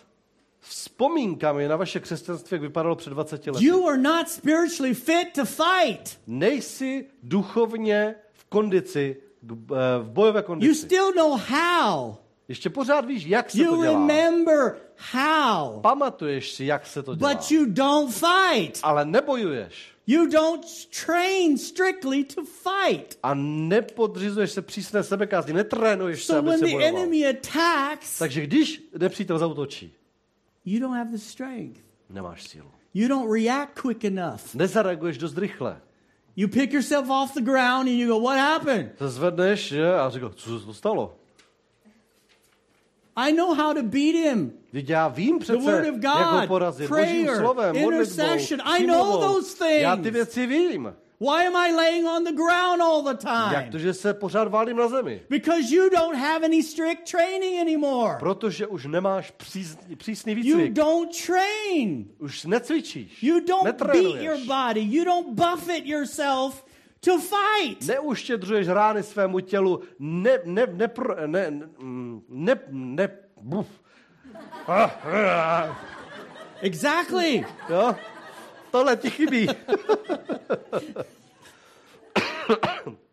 vzpomínkami na vaše křesťanství, jak vypadalo před 20 lety. You are not spiritually fit to fight. Nejsi duchovně v kondici, eh, v bojové You kondici. still know how. Ještě pořád víš, jak se You to dělá. remember how. Pamatuješ si, jak se to dělá. But you don't fight. Ale nebojuješ. You don't train strictly to fight. A nepodřizuješ se přísné sebekázni, netrénuješ se, So aby when se the bojoval. enemy attacks, Takže když nepřítel zautočí, you don't have the strength. nemáš sílu. You don't react quick enough. Nezareaguješ dost rychle. You pick yourself off the ground and you go, What happened? Zvedneš a říkáš, co se to stalo? I know how to beat him. Já vím The word of jak ho God, porazit. Prayer, slovem, intercession. I know those things. Já ty věci vím. Why am I laying on the ground all the Jak time? to, že se pořád válím na zemi? Because you don't have any strict training anymore. Protože už nemáš přís, přísný You výcvik. don't train. Už necvičíš. You don't beat netrénuješ. your body. You don't buffet yourself to fight. Neuštědřuješ rány svému tělu, ne, ne, ne, ne, ne, mm, ne, ne, buf. Exactly. Jo? Tohle ti chybí.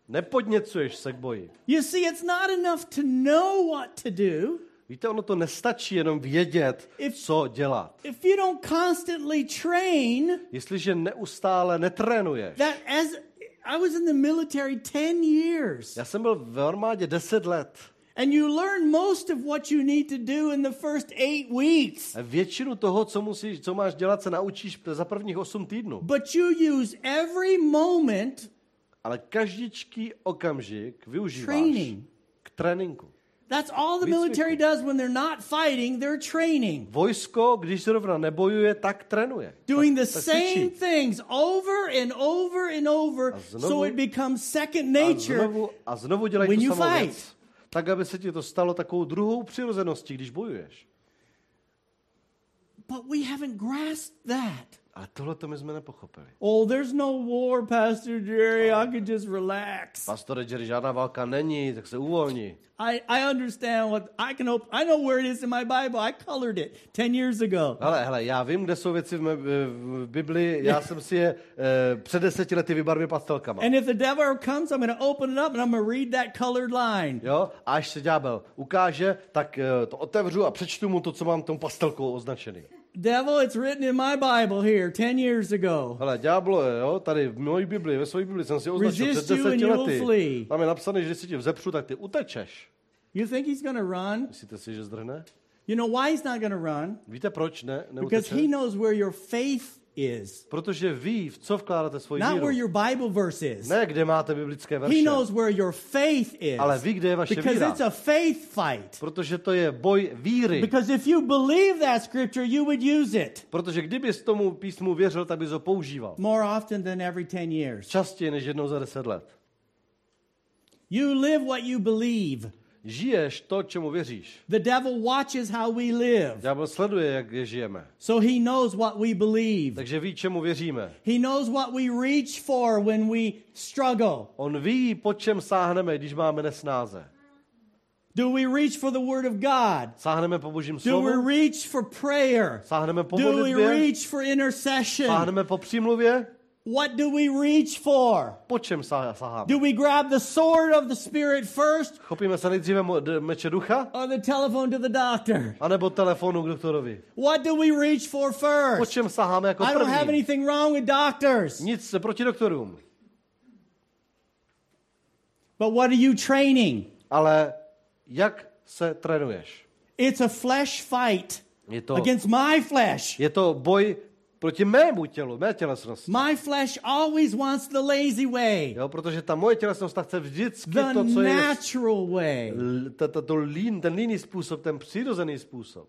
Nepodněcuješ se k boji. You see, it's not enough to know what to do Víte, ono to nestačí jenom vědět, If- co dělat. if you don't constantly train. Jestliže neustále netrénuješ. That as I was in the military 10 years. Já jsem byl v armádě 10 let. And you learn most of what you need to do in the first eight weeks. A většinu toho, co, musíš, co máš dělat, se naučíš za prvních 8 týdnů. But you use every moment Ale každičký okamžik využíváš Training. k tréninku. That's all the military does when they're not fighting, they're training. Vojsko, když zrovna nebojuje, tak trénuje. Doing the tak, same cvičí. things over and over and over A znovu- so it becomes second A nature. znovu, a znovu dělají when tu you samou fight. věc. Tak, aby se ti to stalo takovou druhou přirozeností, když bojuješ. But we haven't grasped that. Ale tohle to my jsme nepochopili. Oh, there's no war, Pastor Jerry. I could just relax. Pastore Jerry, žádná válka není, tak se uvolni. I, I understand what I can hope. I know where it is in my Bible. I colored it 10 years ago. Hele, hele, já vím, kde jsou věci v, mé, v Bibli, já jsem si je eh, před deseti lety vybarvil pastelkama. And if the devil comes, I'm going to open it up and I'm going to read that colored line. Jo? A až se ďábel ukáže, tak eh, to otevřu a přečtu mu to, co mám tou pastelkou označený. Devil, it's written in my Bible here 10 years ago. Hele, ďáblo, jo, tady v mojí Bibli, ve své Bibli jsem si označil Resist před you and deseti you will lety. flee. Tam je napsané, že když si tě vzepřu, tak ty utečeš. You think he's going to run? Myslíte si, že zdrhne? You know why he's not going to run? Víte proč ne? Because Neuteče? he knows where your faith is, Protože ví, v co vkládáte svoji not víru. where your Bible verse is. Ne, kde máte biblické He verše. knows where your faith is. Ale ví, kde je vaše Because víra. it's a faith fight. Protože to je boj víry. Because if you believe that scripture, you would use it Protože kdybys tomu písmu věřil, tak bys ho používal. more often than every 10 years. Častěji než jednou za deset let. You live what you believe. Žiješ to, čemu věříš. The devil watches how we live. Ďábel sleduje, jak je žijeme. So he knows what we believe. Takže ví, čemu věříme. He knows what we reach for when we struggle. On ví, po čem sáhneme, když máme nesnáze. Do we reach for the word of God? Sáhneme po božím Do slovu, we reach for prayer? sáhneme po Do we modlitbě, reach for intercession? sáhneme po přímluvě. What do we reach for? Po čem saháme? Do we grab the sword of the Spirit first Chopíme se nejdříve meče ducha, or the telephone to the doctor? anebo telefonu k doktorovi. What do we reach for Po first? čem saháme jako I don't have první? anything wrong with doctors. Nic proti doktorům. But what are you training? Ale jak se trénuješ? It's a flesh fight Je to, against my flesh. je to boj proti mému tělu, mé tělesnosti. My flesh always wants the lazy way, Jo, protože ta moje tělesnost ta chce vždycky the to, co je natural way. ta- ta- to lín, ten líný způsob, ten přirozený způsob.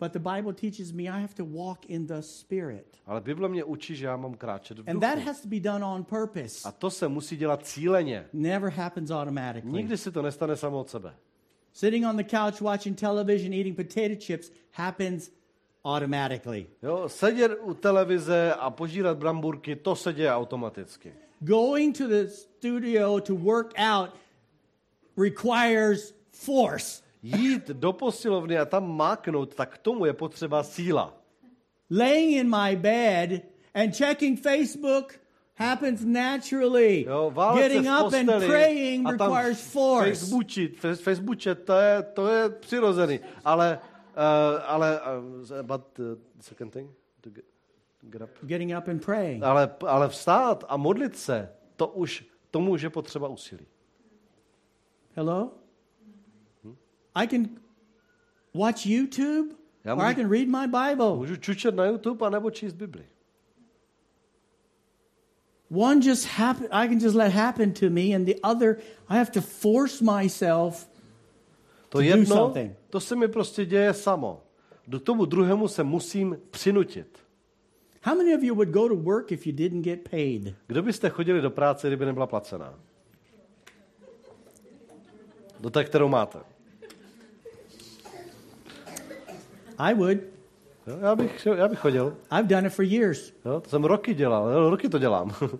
But the Bible teaches me I have to walk in the Spirit. Ale Bible mě učí, že já mám kráčet v And that duchu. has to be done on purpose. A to se musí dělat cíleně. Never happens automatically. Nikdy si to nestane samo od sebe. Sitting on the couch watching television, eating potato chips happens automatically. Jo, sedět u televize a požírat bramburky, to se děje automaticky. Going to the studio to work out requires force. Jít do posilovny a tam máknout, tak k tomu je potřeba síla. Laying in my bed and checking Facebook happens naturally. Jo, Getting up and praying requires force. Facebookit, fe- Facebooket, to je, to je přirozený. Ale, ale uh, but uh, second thing, to get, get up. Getting up and praying. Ale, ale vstát a modlit se, to už tomu už je potřeba úsilí. Hello? I can watch YouTube Já or I můžu- can read my Bible. Můžu čučet na YouTube anebo číst Bibli. One just happen I can just let happen to me and the other I have to force myself To jedno, to se mi prostě děje samo. Do tomu druhému se musím přinutit. How many of you would go to work if you didn't get paid? Kdo byste chodili do práce, kdyby nebyla placená? Do té, kterou máte. I would. Jo, já, bych, já bych chodil. I've done it for years Jo, to jsem roky dělal. Jo, roky to dělám.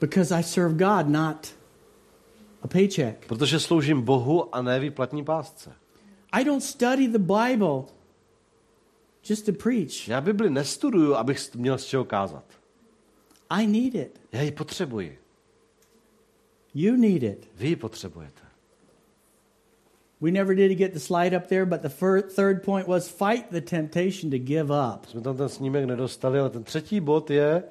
because I serve God, not a paycheck. Protože sloužím Bohu a ne výplatní pásce. I don't study the Bible just to preach. Já Bibli nestuduju, abych měl z čeho kázat. I need it. Já ji potřebuji. You need it. Vy ji potřebujete. We never did get the slide up there, but the third point was fight the temptation to give up. Jsme tam ten snímek nedostali, ale ten třetí bod je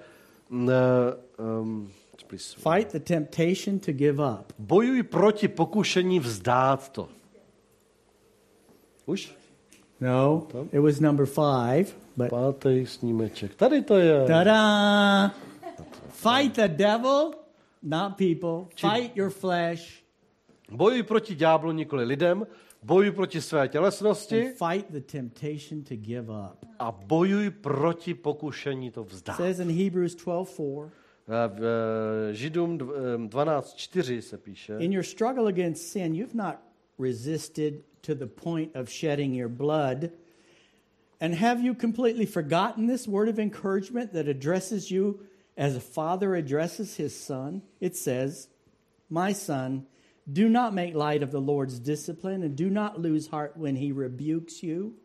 um, please. Fight the temptation to give up. bojuj proti pokušení vzdát to. Už? No, it was number five, but Pátý snímeček. Tady to je. ta-da! Fight the devil, not people. Fight your flesh Bojuj proti ďáblu, nikoli lidem. Bojuj proti své tělesnosti and fight the temptation to give up. a bojuj proti pokušení to It vzdát. says in Hebrews 12:4, A V Židům eh, 12.4 se píše, in your struggle against sin, you've not resisted to the point of shedding your blood. And have you completely forgotten this word of encouragement that addresses you as a father addresses his son? It says, My son, do not make light of the Lord's discipline and do not lose heart when he rebukes you,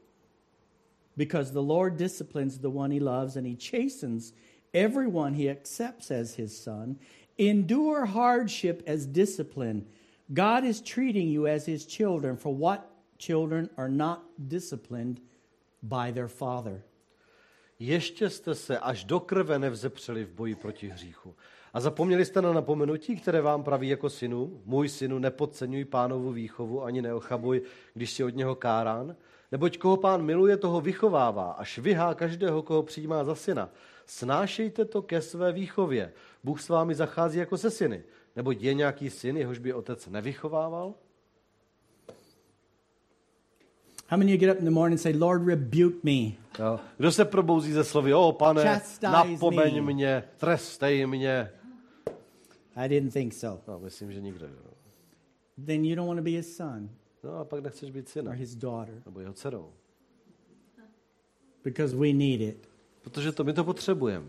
because the Lord disciplines the one he loves and he chastens everyone he accepts as his son. Endure hardship as discipline. God is treating you as his children, for what children are not disciplined by their father. Ještě jste se až do krve nevzepřeli v boji proti hříchu. A zapomněli jste na napomenutí, které vám praví jako synu, můj synu, nepodceňuj pánovu výchovu, ani neochabuj, když si od něho kárán, neboť koho pán miluje, toho vychovává a švihá každého, koho přijímá za syna. Snášejte to ke své výchově. Bůh s vámi zachází jako se syny. Nebo je nějaký syn, jehož by otec nevychovával? How many of you get up in the morning and say, Lord, rebuke me? Jo. Kdo se probouzí ze slovy, o pane, Chastise napomeň me. mě, trestej mě. I didn't think so. No, myslím, že nikdo. Jo. Then you don't want to be his son No a pak nechceš být or syna, his daughter nebo jeho dcerou. because we need it. Protože to my to potřebujeme.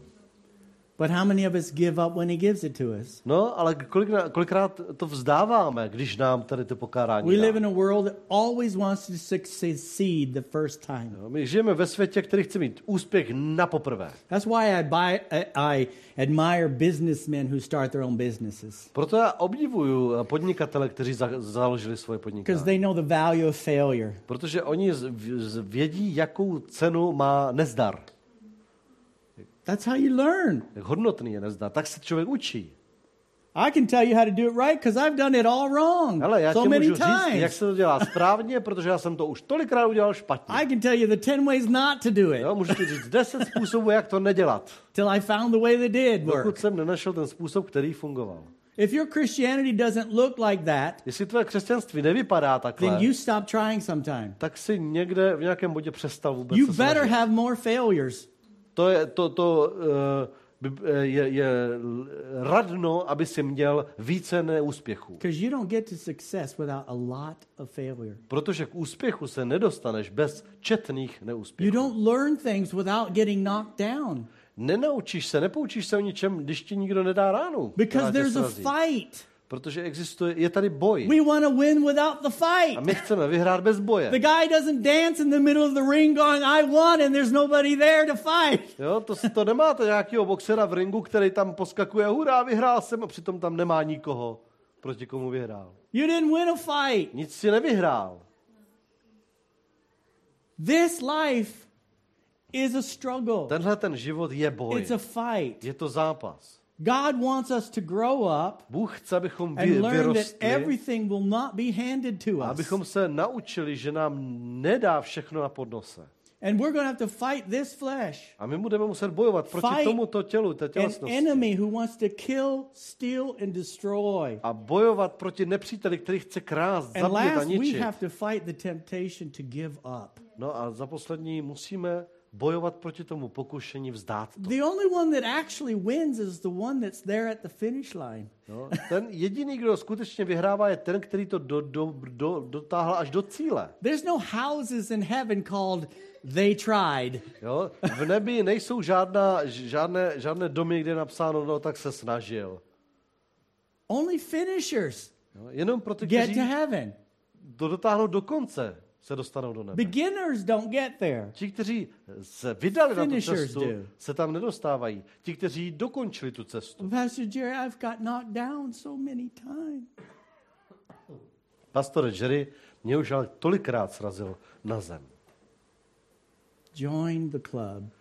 But how many of us give up when he gives it to us? No, ale kolikrát, kolikrát to vzdáváme, když nám tady to pokárání We live in a world that always wants to succeed the first time. Jo, My žijeme ve světě, který chce mít úspěch na poprvé. That's why I, buy, I, I admire businessmen who start their own businesses Proto já obdivuju podnikatele, kteří za, založili svoje because podnikání. they know the value of failure. Protože oni z- z- vědí, jakou cenu má nezdar. That's how you learn. Jak hodnotný je nezdar. Tak se člověk učí. I can tell you how to do it right because I've done it all wrong Ale já so ti many můžu říct, jak times. se to dělá správně, protože já jsem to už tolikrát udělal špatně. I can tell you the 10 ways not to do it Jo, můžu ti říct deset způsobů, jak to nedělat. till I found the way that did Dokud work. jsem nenašel ten způsob, který fungoval. If your Christianity doesn't look like that, Jestli tvoje křesťanství nevypadá takhle, then you stop trying sometime. tak si někde v nějakém bodě přestal vůbec You se better snažit. have more failures To je, to, to, by- eh, je, je radno, aby si měl více neúspěchů. because you don't get to success without a lot of failure. Protože k úspěchu se nedostaneš bez četných You neúspěchů. don't learn things without getting knocked down Nenaučíš se, nepoučíš se o ničem, když ti nikdo nedá ránu. because there's a fight. Protože existuje, je tady boj. We want to win without the A fight. my chceme vyhrát bez boje. The guy doesn't dance in the middle of the ring going, I won, and there's nobody there to fight. Jo, to, to nemáte nějakého boxera v ringu, který tam poskakuje, hurá, vyhrál jsem, a přitom tam nemá nikoho, proti komu vyhrál. You didn't win a fight. Nic si nevyhrál. This life is a struggle, Tenhle ten život je boj. it's a fight. Je to zápas. God wants us to grow up Bůh chce, abychom vy, and learn that everything will not be handed to us. abychom se naučili, že nám nedá všechno na podnose. And we're going to have to fight this flesh. A my budeme muset bojovat proti Fight tomuto tělu, té An tělesnosti. enemy who wants to kill, steal, and destroy. A bojovat proti nepříteli, který chce krást, And zabít a last, we ničit. have to fight the temptation to give up. No a za poslední musíme bojovat proti tomu pokušení vzdát to. The only one that actually wins is the one that's there at the finish line. No, ten jediný, kdo skutečně vyhrává, je ten, který to do, do, do, dotáhl až do cíle. There's no houses in heaven called they tried. Jo? V nebi nejsou žádná, žádné, žádné domy, kde je napsáno, no tak se snažil. Only finishers Jo? Jenom pro ty, get to heaven. to dotáhnou do konce, se dostanou do nebe. Beginners don't get there. Ti, kteří se vydali na tu Finishers cestu, do. se tam nedostávají. Ti, kteří dokončili tu cestu. Pastor Jerry, I've got knocked down so many times. Pastor Jerry mě už ale tolikrát srazil na zem. Join the club.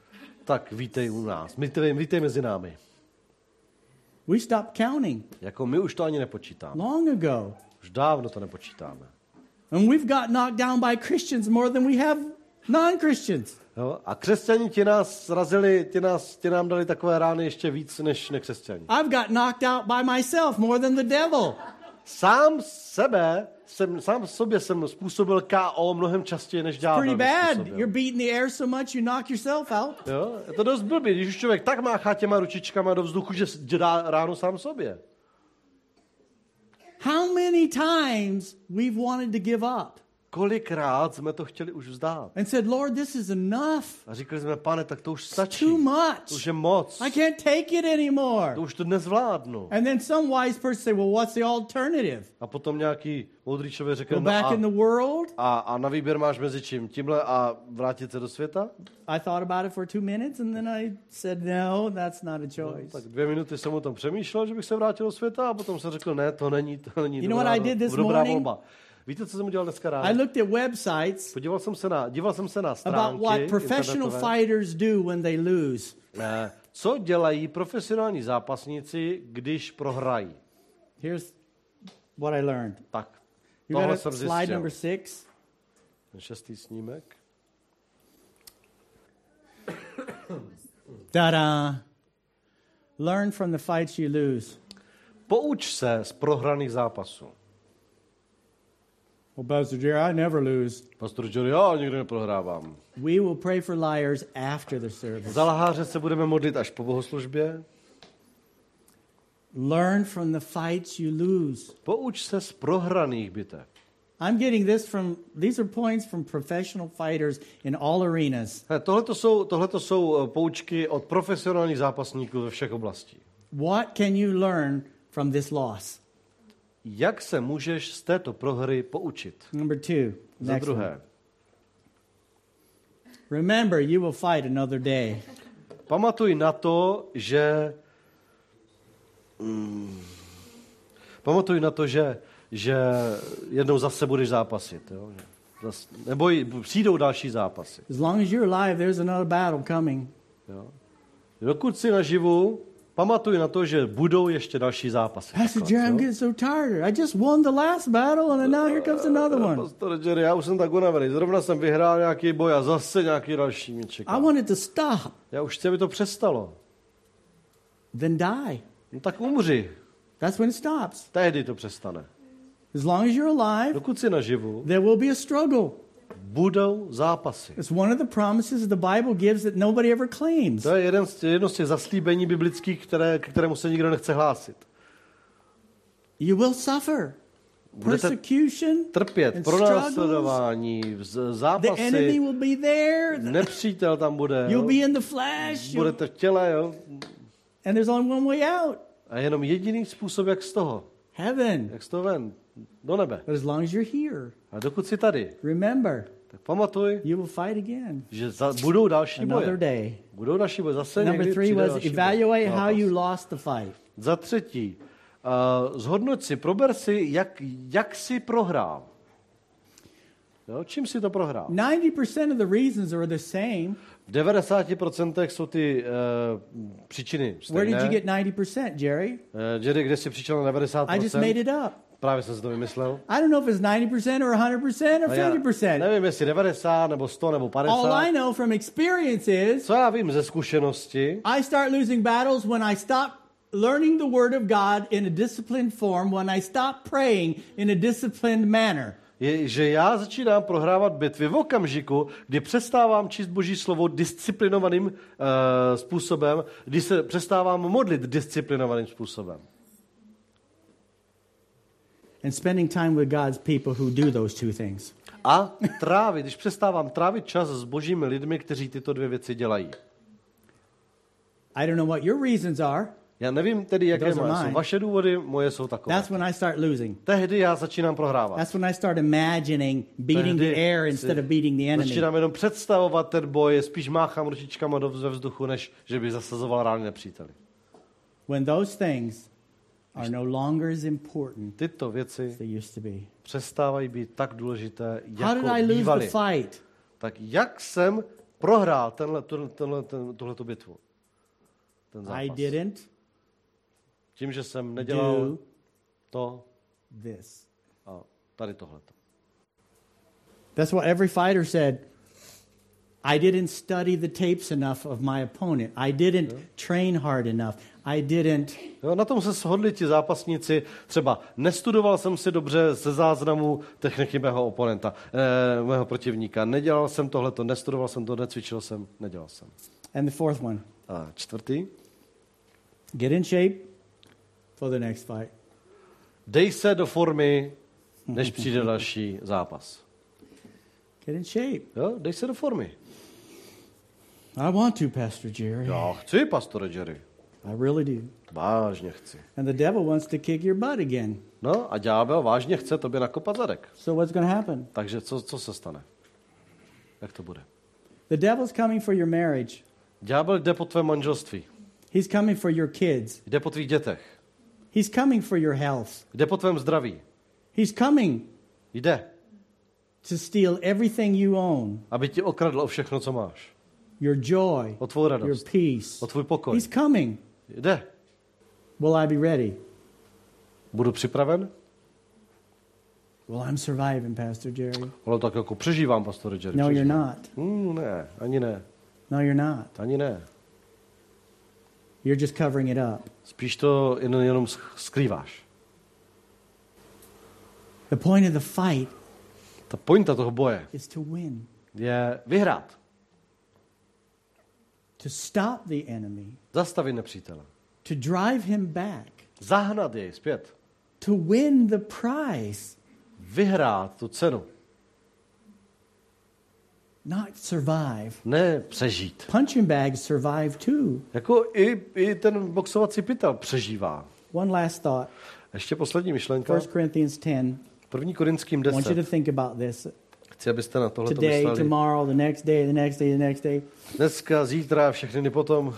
Tak vítej u nás. Vítej, vítej mezi námi. We stopped counting Jako my už to ani nepočítáme. long ago. Už dávno to nepočítáme. And we've got knocked down by Christians more than we have non Christians. Jo? A křesťani ti nás srazili, ti, nás, ti nám dali takové rány ještě víc než nekřesťani. I've got knocked out by myself more than the devil. Sám sebe, jsem, sám sobě jsem způsobil KO mnohem častěji než ďábel. Pretty bad. You're beating the air so much you knock yourself out. Jo? Je to dost blbý, když už člověk tak máchá těma ručičkama do vzduchu, že dá ránu sám sobě. How many times we've wanted to give up Kolikrát jsme to chtěli už vzdát. and said, Lord, this is enough. A říkali jsme, pane, tak to už stačí. Too To much. už je moc. I can't take it anymore. To už to nezvládnu. And then some wise person say, well, what's the alternative? A potom nějaký moudrý člověk řekl, Go no back a, in the world? a, a na výběr máš mezi čím? Tímhle a vrátit se do světa? I thought about it for two minutes and then I said, no, that's not a choice. Tak dvě minuty jsem o tom přemýšlel, že bych se vrátil do světa a potom jsem řekl, ne, to není, to není You know dobrá, what I did this dobrá morning? volba. Víte, co jsem udělal dneska ráno? I looked at websites Podíval jsem se na, díval jsem se na about stránky what professional fighters do when they lose. Eh, Co dělají profesionální zápasníci, když prohrají? Here's what I learned. Tak, You tohle jsem slide zjistil. number six. Ten šestý snímek. Ta-da! Learn from the fights you lose. Pouč se z prohraných zápasů. Well, Pastor Jerry, I never lose. Pastor Johnny, já nikdy neprohrávám. We will pray for liars after the service. Za lháře se budeme modlit až po bohoslužbě. Learn from the fights you lose. Pouč se z prohraných bitev. I'm getting this from, these are points from professional fighters in all arenas. Tohle jsou, tohleto jsou eh, poučky od profesionálních zápasníků ve všech oblastí. What can you learn from this loss? Jak se můžeš z této prohry poučit? Number two. Za Next one. druhé, Remember, you will fight another day. pamatuj na to, že... Mm, pamatuj na to, že, že jednou zase budeš zápasit. Jo? Že Zas, nebo přijdou další zápasy. As long as you're alive, there's another battle coming. Jo? Dokud jsi naživu, pamatuj na to, že budou ještě další zápasy. Pastor Jerry, I'm getting so tired. I just won the last battle, and now here comes another one. Pastor Jerry, já už jsem tak unavený. Zrovna jsem vyhrál nějaký boj a zase nějaký další mě čeká. I want it to stop. Já už chci, aby to přestalo. Then die. No tak umři. That's when it stops. Tehdy to přestane. As long as you're alive, Dokud jsi naživu, there will be a struggle. Budou zápasy. It's one of the promises the Bible gives that nobody ever claims. To je jeden z, jedno z těch zaslíbení biblických, které, k kterému se nikdo nechce hlásit. You will suffer Budete persecution. trpět and pro struggles. následování, z- The enemy zápasy, will be there. nepřítel tam bude, You'll be in the flesh. budete v těle, jo? And there's only one way out A jenom jediný způsob, jak z toho, heaven. jak z toho ven, do nebe. But as long as you're here, A dokud jsi tady, remember, tak pamatuj, you will fight again že za, budou další another boje. day. Budou další boje. Zase Number three was evaluate boj. how you lost the fight. Za třetí, uh, zhodnoť si, prober si, jak, jak jsi prohrál. Jo, čím jsi to prohrál? 90% of the reasons are the same. V 90% jsou ty uh, příčiny Where did you stejné. get 90%, Jerry? Uh, Jerry, kde jsi přičel na 90%? I just made it up. Právě jsem si to vymyslel. I don't know if it's 90% or 100% or A já 50%. nevím, jestli 90 nebo 100 nebo 50. All I know from experience is Co já vím ze zkušenosti, I start losing battles when I stop learning the Word of God in a disciplined form, when I stop praying in a disciplined manner. je, že já začínám prohrávat bitvy v okamžiku, kdy přestávám číst Boží slovo disciplinovaným uh, způsobem, kdy se přestávám modlit disciplinovaným způsobem. And spending time with God's people who do those two things. A trávit, když přestávám trávit čas s božími lidmi, kteří tyto dvě věci dělají. I don't know what your reasons are. Já nevím tedy, jaké Those jsou mine. vaše důvody, moje jsou takové. That's when I start losing. Tehdy já začínám prohrávat. That's when I start imagining beating the Tehdy air si instead of beating the enemy. Začínám jenom představovat ten boj, spíš máchám ručičkama do vzduchu, než že bych zasazoval rány nepříteli. When those things are no longer as important Tyto věci as they used to be. přestávají být tak důležité, How did jako I lose the fight? Tak jak jsem prohrál tenhle, tenhle, tenhle, ten, tuhletu bitvu? Ten zápas. I didn't Tím, že jsem nedělal to this. a tady tohleto. That's what every fighter said. I didn't study the tapes enough of my opponent. I didn't train hard enough. I didn't. Jo, na tom se shodli ti zápasníci. Třeba nestudoval jsem si dobře ze záznamu techniky mého oponenta, eh, mého protivníka. Nedělal jsem tohleto, nestudoval jsem to, necvičil jsem, nedělal jsem. And the fourth one A čtvrtý. get in shape for the next fight. Dej se do formy, než přijde další zápas. Get in shape. Jo, dej se do formy. I want to, Pastor Jerry. Já chci, pastore Jerry. I really do. Vážně chci. And the devil wants to kick your butt again. No a ďábel vážně chce tobě nakopat zadek. So what's going to happen? Takže co, co se stane? Jak to bude? The devil's coming for your marriage. Ďábel jde po tvém manželství. He's coming for your kids. Jde po tvých dětech. He's coming for your health. Jde po tvém zdraví. He's coming Jde, to steal everything you own aby ti okradl o všechno, co máš. your joy, O tvou your radost, peace. o tvůj pokoj. He's coming. Jde. Will I be ready? Budu připraven? Well, I'm surviving, Pastor Jerry. Ale tak jako přežívám, pastore Jerry. No, you're not. Hmm, ne, ani ne. No, you're not. Ani ne. You're just covering it up. Spíš to jen, jenom skrýváš. The point of the fight Ta pointa toho boje is to win, je vyhrát. To stop the enemy, Zastavit nepřítele. to drive him back, Zahnat jej zpět. to win the prize, Vyhrát tu cenu. not survive. Ne přežít. Punching bags survive too. Jako i, i ten boxovací pytel přežívá. One last thought. Ještě poslední myšlenka. 1 Corinthians 10. 1. Korinským I want you to 10. think about this. Chci, abyste na tohle Today, mysleli. tomorrow, the next day, the next day, the next day. Dneska, zítra, všechny dny potom.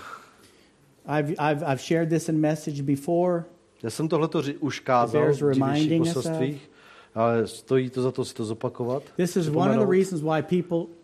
I've, I've, I've shared this in message before. Já jsem tohleto ři- už kázal v dřívějších poselstvích, ale stojí to za to si to zopakovat. This is one of the reasons why people,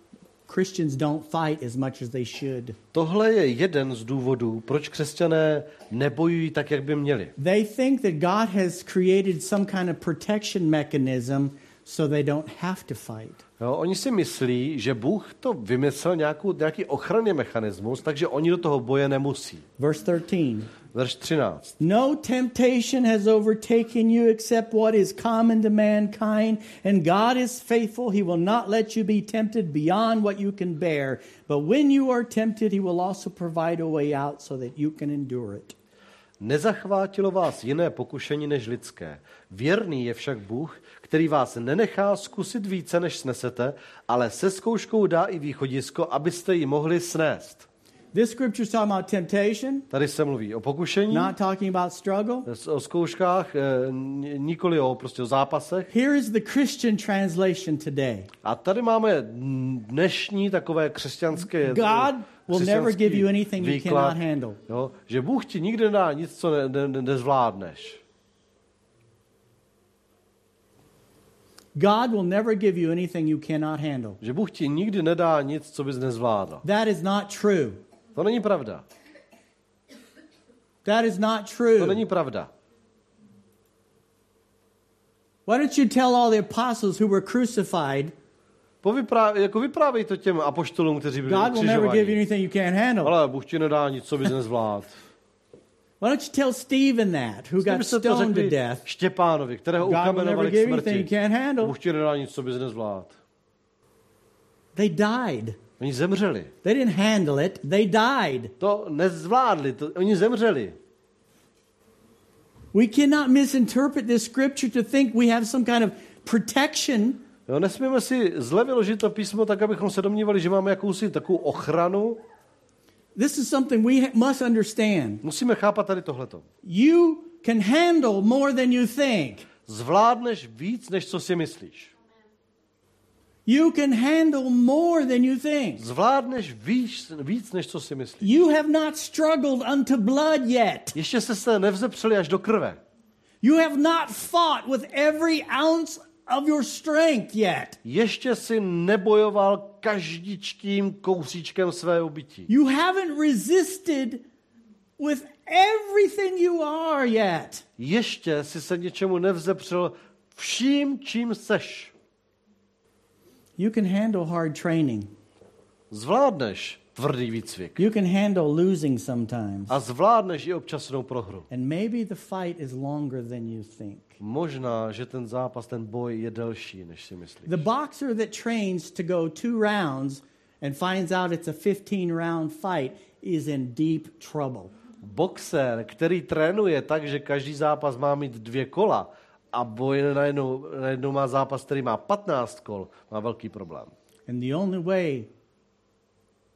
Christians, don't fight as much as they should. Tohle je jeden z důvodů, proč křesťané nebojují tak, jak by měli. They think that God has created some kind of protection mechanism so they don't have to fight. Jo, oni si myslí, že Bůh to vymyslel nějakou, nějaký ochranný mechanismus, takže oni do toho boje nemusí. Verse 13. Verš 13. No temptation has overtaken you except what is common to mankind, and God is faithful. He will not let you be tempted beyond what you can bear. But when you are tempted, He will also provide a way out so that you can endure it. Nezachvátilo vás jiné pokušení než lidské. Věrný je však Bůh, který vás nenechá zkusit více, než snesete, ale se zkouškou dá i východisko, abyste ji mohli snést. This scripture is talking about temptation, Tady se mluví o pokušení, not talking about struggle. o zkouškách, eh, nikoli o, prostě o zápasech. Here is the Christian translation today A tady máme dnešní takové křesťanské God will never give you anything you výklad, cannot handle. Jo, že Bůh ti nikdy nedá nic, co ne, ne, nezvládneš. God will never give you anything you cannot handle. Že Bůh ti nikdy nedá nic, co bys nezvládl. That is not true. To není pravda. That is not To true. není pravda. Why don't you tell all the apostles who were crucified, Povyprá, jako vyprávěj to těm apoštolům, kteří byli God will never give you anything you can't handle? Ale Bůh ti nedá nic, co bys nezvládl. Why don't you tell Stephen that, who got stoned to death? Štěpánovi, kterého God will never ukamenovali k give you anything you smrti. can't handle. Bůh ti nedá nic, co bys nezvládl. They died. Oni zemřeli. They didn't handle it, they died. To nezvládli, to, oni zemřeli. We cannot misinterpret this scripture to think we have some kind of protection Jo, nesmíme si zle vyložit to písmo tak, abychom se domnívali, že máme jakousi takovou ochranu. This is something we must understand. Musíme chápat tady tohleto. You can handle more than you think. Zvládneš víc, než co si myslíš. You can handle more than you think. Zvládneš víc, víc než co si myslíš. You have not struggled unto blood yet. Ještě se se nevzepřeli až do krve. You have not fought with every ounce of your strength yet. Ještě si nebojoval každičkým kousíčkem svého bytí. You haven't resisted with everything you are yet. Ještě si se něčemu nevzepřel vším, čím seš. You can handle hard training. Zvládneš tvrdý výcvik. You can handle losing sometimes. A zvládneš i občasnou prohru. And maybe the fight is longer than you think. Možná, že ten zápas, ten boj je delší, než si myslíš. The boxer that trains to go two rounds and finds out it's a 15 round fight is in deep trouble. Boxer, který trénuje tak, že každý zápas má mít dvě kola a boj najednou, najednou má zápas, který má 15 kol, má velký problém. And the only way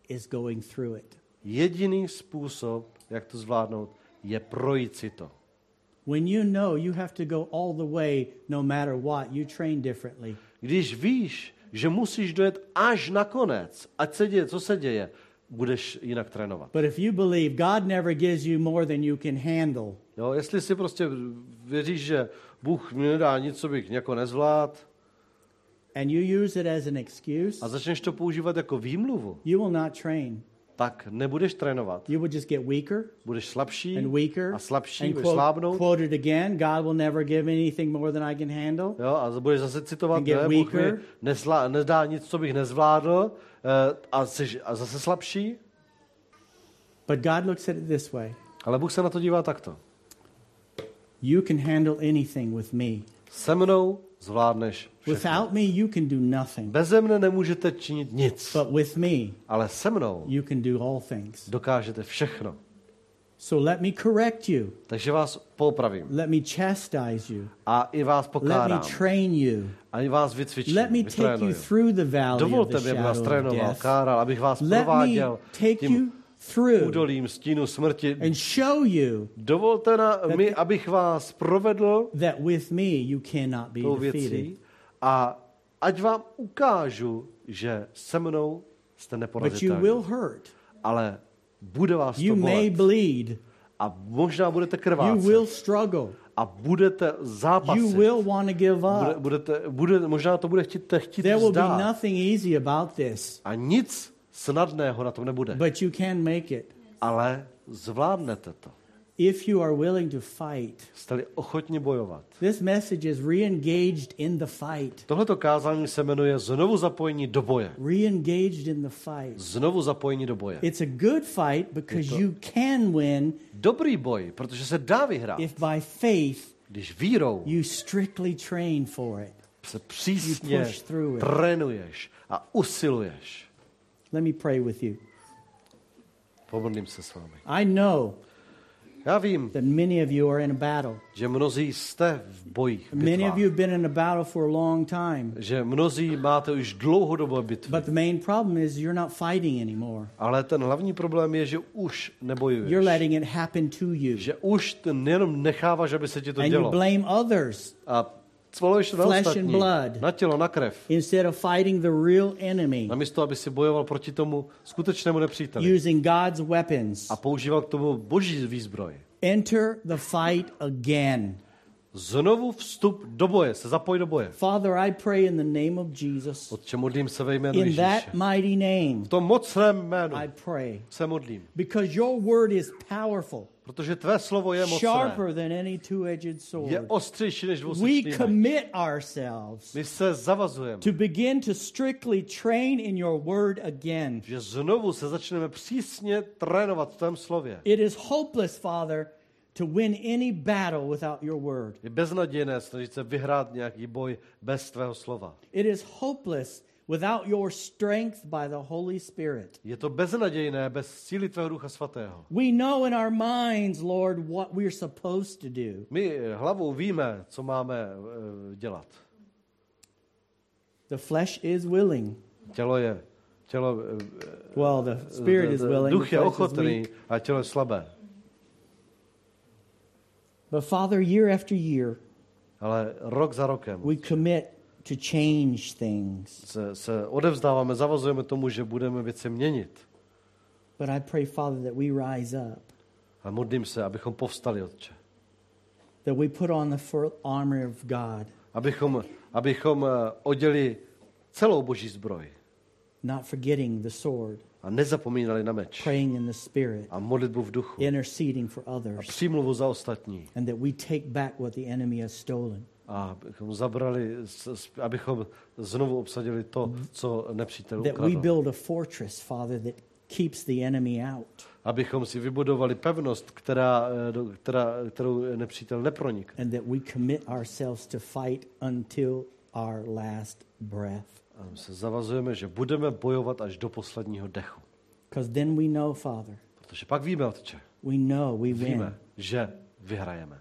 is going through it. Jediný způsob, jak to zvládnout, je projít si to. When you know you have to go all the way no matter what, you train differently. Když víš, že musíš dojet až na konec, ať se děje, co se děje, budeš jinak trénovat. But if you believe God never gives you more than you can handle, Jo, jestli si prostě věříš, že Bůh mi nedá nic, co bych jako nezvlád, and you use it as an excuse, a začneš to používat jako výmluvu, you will not train. tak nebudeš trénovat. You will just get weaker Budeš slabší and weaker a slabší, and budeš quote, slábnout. quote it again. God will never give anything more than I can handle. Jo, a budeš zase citovat, And get ne, Bůh mi weaker. nezvlá, nedá nic, co bych nezvládl, eh, a, jsi, a zase slabší. But God looks at it this way Ale Bůh se na to dívá takto. You can handle anything with me. Se mnou zvládneš všechno. Without me, you can do nothing. Beze mne nemůžete činit nic, But with me, ale se mnou you can do all things. dokážete všechno. So let me correct you. Takže vás popravím Let me chastise you. a i vás Let me train you. a i vás vycvičím, Let me take you through the valley of Dovolte the mi, abych vás shadow of trénoval, death. káral, abych vás Let me prováděl take tím údolím stínu smrti. and show you Dovolte na, mi, abych vás provedl that with me you cannot be defeated. věcí a ať vám ukážu, že se mnou jste But you neporazitelní. will hurt. Ale bude vás You to may bolet. bleed. A možná budete You krvácet. will struggle. A budete zápasit. You will want to give Bude, up. budete, bude, možná to bude chtít, chtít There will be vzdát. nothing easy about this, A nic snadného na tom nebude. but you can make it. Ale zvládnete to. If you are willing to fight. Jste-li ochotni bojovat. This message is re-engaged in the fight. Tohleto kázání se jmenuje Znovu zapojení do boje. Re-engaged in the fight. Znovu zapojení do boje. It's a good fight because you can win Dobrý boj, protože se dá vyhrát, if by faith když vírou you strictly train for it. se přísně trénuješ a usiluješ. Let me pray with you. Pomodlím se s vámi. I know Já vím, that many of you are in a battle. že mnozí jste v bojích, v Many of you have been in a battle for a long time. že mnozí máte už dlouhodobé bitvy. But the main problem is you're not fighting anymore. Ale ten hlavní problém je, že už nebojuješ. You're letting it happen to you. Že už to nejenom necháváš, aby se ti to And you dělo. blame others A svaluješ to na Flesh and ostatní, blood. na tělo, na krev. instead of fighting the real enemy Namísto, aby si bojoval proti tomu skutečnému nepříteli. using God's weapons. A používal k tomu boží výzbroj. Enter the fight again. Znovu vstup do boje, se zapoj do boje. Father, I pray in the name of Jesus. Otče, modlím se ve jménu In Ježíše. that mighty name, V tom mocném jménu I pray. se modlím. Because your word is powerful, Protože tvé slovo je mocné. sharper than any two edged Je sword. ostřejší než We dvousečný meč. commit ourselves My se zavazujeme, to begin to strictly train in your word again. že znovu se začneme přísně trénovat v tvém slově. It is hopeless, Father, to win any battle without your word. Je beznadějné snažit se vyhrát nějaký boj bez tvého slova. It is hopeless without your strength by the Holy Spirit. Je to beznadějné bez síly tvého ducha svatého. We know in our minds, Lord, what we're supposed to do. My hlavou víme, co máme eh, dělat. The flesh is willing. Tělo je, tělo, eh, Well, the spirit is willing. duch je ochotný a tělo je slabé. But Father, year after year, Ale rok za rokem we commit to change things. se, se odevzdáváme, zavazujeme tomu, že budeme věci měnit. But I pray, Father, that we rise up, A modlím se, abychom povstali, Otče. that we put on the full armor of God, Abychom, abychom eh, oděli celou boží zbroj not forgetting the sword, a nezapomínali na meč praying in the Spirit, a modlitbu v duchu interceding for a others, přímluvu za ostatní. and that we take back what the enemy has stolen. A abychom zabrali, abychom znovu obsadili to, co nepřítel That we ukradl. build a fortress, Father, that keeps the enemy out. Abychom si vybudovali pevnost, která, eh, která, kterou nepřítel nepronikne. and that we commit ourselves to fight until our last breath. Se zavazujeme, že budeme bojovat až do posledního dechu. Because then we know, Father, Protože pak víme, Otče, we know we win. víme, že vyhrajeme.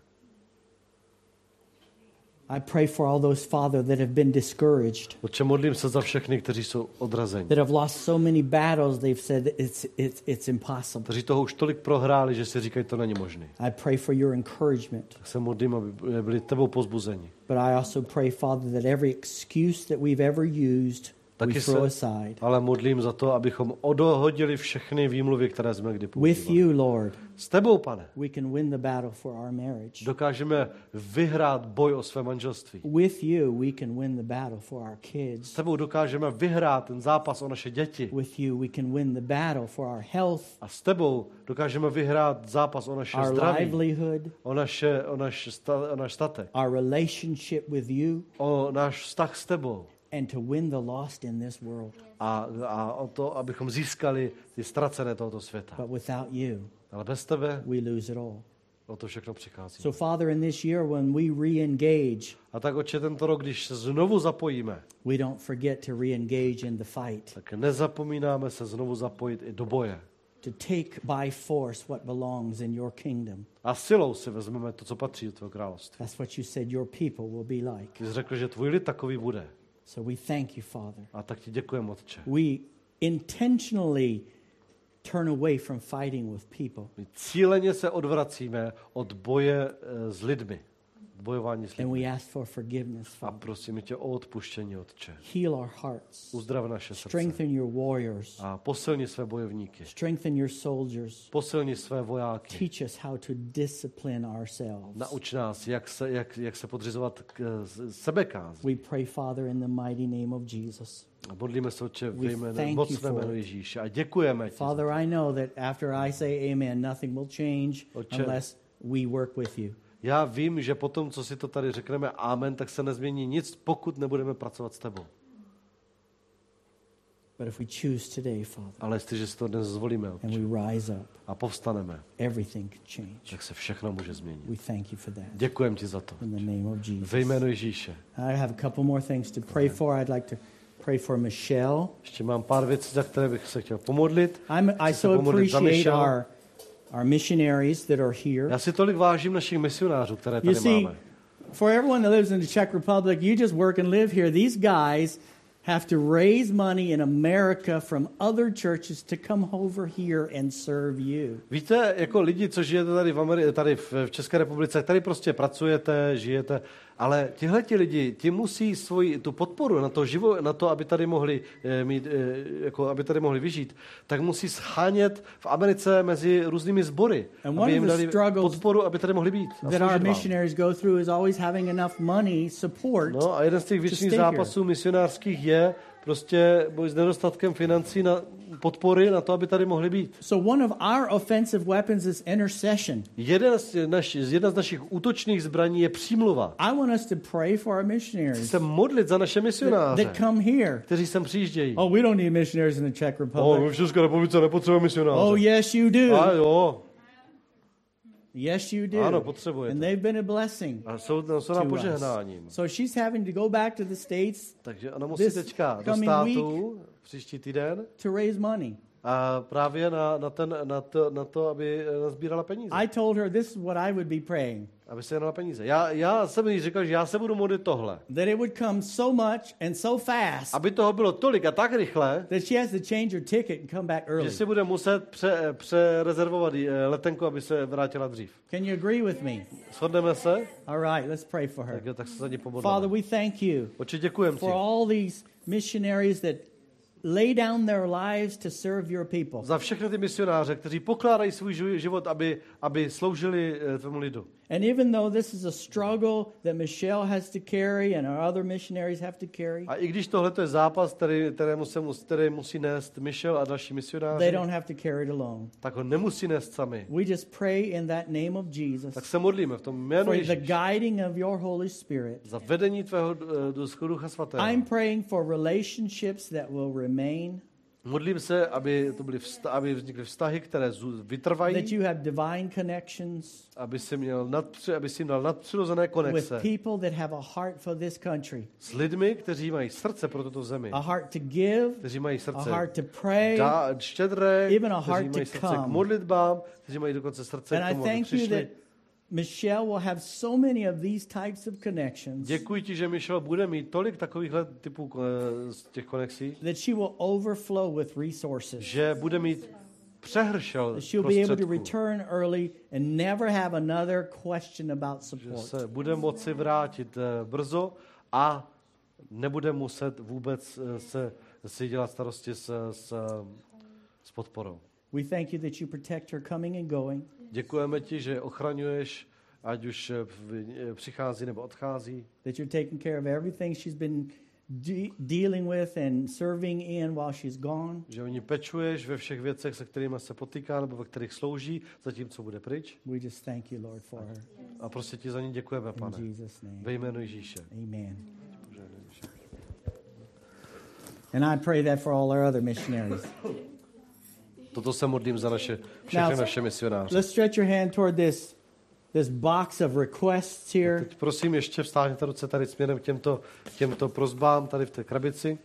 I pray for all those, Father, that have been discouraged, Otče, modlím se za všechny, kteří jsou odrazeni. that have lost so many battles, they've said it's, it's, it's impossible. Kteří toho už tolik prohráli, že si říkají, to není možné. I pray for your encouragement. Tak se modlím, aby byli tebou pozbuzeni. But I also pray, Father, that every excuse that we've ever used Taky throw se aside. ale modlím za to, abychom odohodili všechny výmluvy, které jsme kdy With používali. you, Lord, S tebou, pane, we can win the battle for our marriage. dokážeme vyhrát boj o své manželství. With you, we can win the battle for our S kids. tebou dokážeme vyhrát ten zápas o naše děti. With you, we can win the battle for our health, A s tebou dokážeme vyhrát zápas o naše our zdraví, livelihood, o, naše, o, naš, o náš statek, our relationship with you, o náš vztah s tebou and to win the lost in this world. a, a o to, abychom získali ty ztracené tohoto světa. But without you, Ale bez tebe we lose it all. o to všechno přichází. So, Father, in this year, when we re engage, A tak oče tento rok, když se znovu zapojíme, we don't forget to re engage in the fight, tak nezapomínáme se znovu zapojit i do boje. to take by force what belongs in your kingdom. A silou si vezmeme to, co patří do tvého království. That's what you said your people will be like. Ty jsi řekl, že tvůj lid takový bude. So, we thank you, Father. A tak ti děkujeme, Otče. We intentionally turn away from fighting with people. My cíleně se odvracíme od boje eh, s lidmi. Bojování s And lidmi. we ask for forgiveness, A Father. prosím tě o odpuštění, Otče. Heal our hearts. Uzdrav naše srdce. Strengthen your warriors. A posilni své bojovníky. Strengthen your soldiers. Posilni své vojáky. Teach us how to discipline ourselves. Nauč nás, jak se, jak, jak se podřizovat k eh, sebekáz. We pray, Father, in the mighty name of Jesus. A modlíme se, Otče, ve jménu, mocné jméno. Ježíše. A děkujeme ti. Father, I know that after I say amen, nothing will change Otče. unless we work with you. Já vím, že potom, co si to tady řekneme amen, tak se nezmění nic, pokud nebudeme pracovat s tebou. But if we choose today, Father, Ale jestliže si to dnes zvolíme and Otče, we rise up, a povstaneme, everything can change. tak se všechno může změnit. We thank you for that. Děkujem ti za to. In the name of Jesus. Ve jménu Ježíše. I have a couple more things to pray for. I'd like to pray for Michelle. Ještě mám pár věcí, za které bych se chtěl pomodlit. I'm, I so appreciate our, our missionaries that are here. Já si tolik vážím našich misionářů, které You tady see, máme. for everyone that lives in the Czech Republic, you just work and live here. These guys have to raise money in America from other churches to come over here and serve you. Víte, jako lidi, co žijete tady v, Ameri- tady v České republice, tady prostě pracujete, žijete, ale tihle ti lidi, ti musí svoji tu podporu na to, živo, na to aby tady mohli eh, mít, eh, jako aby tady mohli vyžít, tak musí schánět v Americe mezi různými sbory, aby jim dali podporu, aby tady mohli být. That our missionaries go through is always having enough money support. No a jeden z těch věčných here. zápasů misionářských je prostě boj s nedostatkem financí na podpory na to, aby tady mohli být. So one of our offensive weapons is intercession. Jeden z, naš, jedna z našich útočných zbraní je přímluva. I want us to pray for our Chci missionaries se modlit za naše that, misionáře, that come here. kteří sem přijíždějí. Oh, we don't need missionaries in the Czech Republic. v České republice nepotřebujeme misionáře. Oh, yes, you do. A jo, Yes, you do. Ano, potřebujete. And they've been a blessing a jsou, no, jsou nám požehnáním. So she's having to go back to the States Takže ona musí teďka do státu příští týden to raise money. a právě na, na, ten, na, to, na to, aby eh, nazbírala peníze. I told her this is what I would be praying Aby se jednala peníze. Já, já jsem jí říkal, že já se budu modlit tohle. that it would come so much and so fast Aby toho bylo tolik a tak rychle, that she has to change her ticket and come back early. že si bude muset pře, přerezervovat eh, letenku, aby se vrátila dřív. Can you agree with me? Shodneme se? All right, let's pray for her. Tak, jo, tak se za ní Father, pomodlíme. we thank you Oče, děkujem ti for all these missionaries that lay down their lives to serve your people. za všechny ty misionáře, kteří pokládají svůj ži- život, aby, aby sloužili eh, tvému lidu. And even though this is a struggle that Michelle has to carry and our other missionaries have to carry, A i když tohle je zápas, který, kterému se mus, který musí nést Michel a další they misionáři, don't have to carry it alone. tak ho nemusí nést sami. We just pray in that name of Jesus Tak se modlíme v tom jménu for the guiding of your Holy Spirit. za vedení tvého eh, ducha svatého. I'm praying for relationships that will remain, Modlím se, aby, to byly vsta- aby vznikly vztahy, které zů- that vytrvají, you have divine connections aby si, měl nadpři, aby si měl nadpřirozené with konexe people that have a heart for this country, s lidmi, kteří mají srdce pro tuto zemi, a heart to give, kteří mají a srdce heart to pray. dá, štědré, even a kteří heart mají to srdce k come. modlitbám, kteří mají dokonce srdce And k I tomu, aby thank you that Michelle will have so many of these types of connections Děkuji ti, že Michel bude mít tolik takovýchhle typů eh, z těch konexí, that she will overflow with resources. že bude mít přehršel That she'll be able to return early and never have another question about že support. se bude moci vrátit eh, brzo a nebude muset vůbec eh, se si dělat starosti s, s, s podporou. We thank you that you protect her coming and going. Děkujeme ti, že ochraňuješ, ať už eh, eh, přichází nebo odchází, that you're taking care of everything she's been de- dealing with and serving in while she's gone. že o ní pečuješ ve všech věcech, se kterými se potýká nebo ve kterých slouží, zatímco bude pryč. We just thank you, Lord, for her. A prostě ti za ní děkujeme, In pane. Jesus' name. Ve jménu Ježíše. Amen. And I pray that for all our other missionaries. Toto se modlím za naše, všechny Now- naše misionáře. Let's stretch your hand toward this, this box of requests here. Teď prosím, ještě vstáhněte ruce tady směrem k těmto, těmto prozbám tady v té krabici.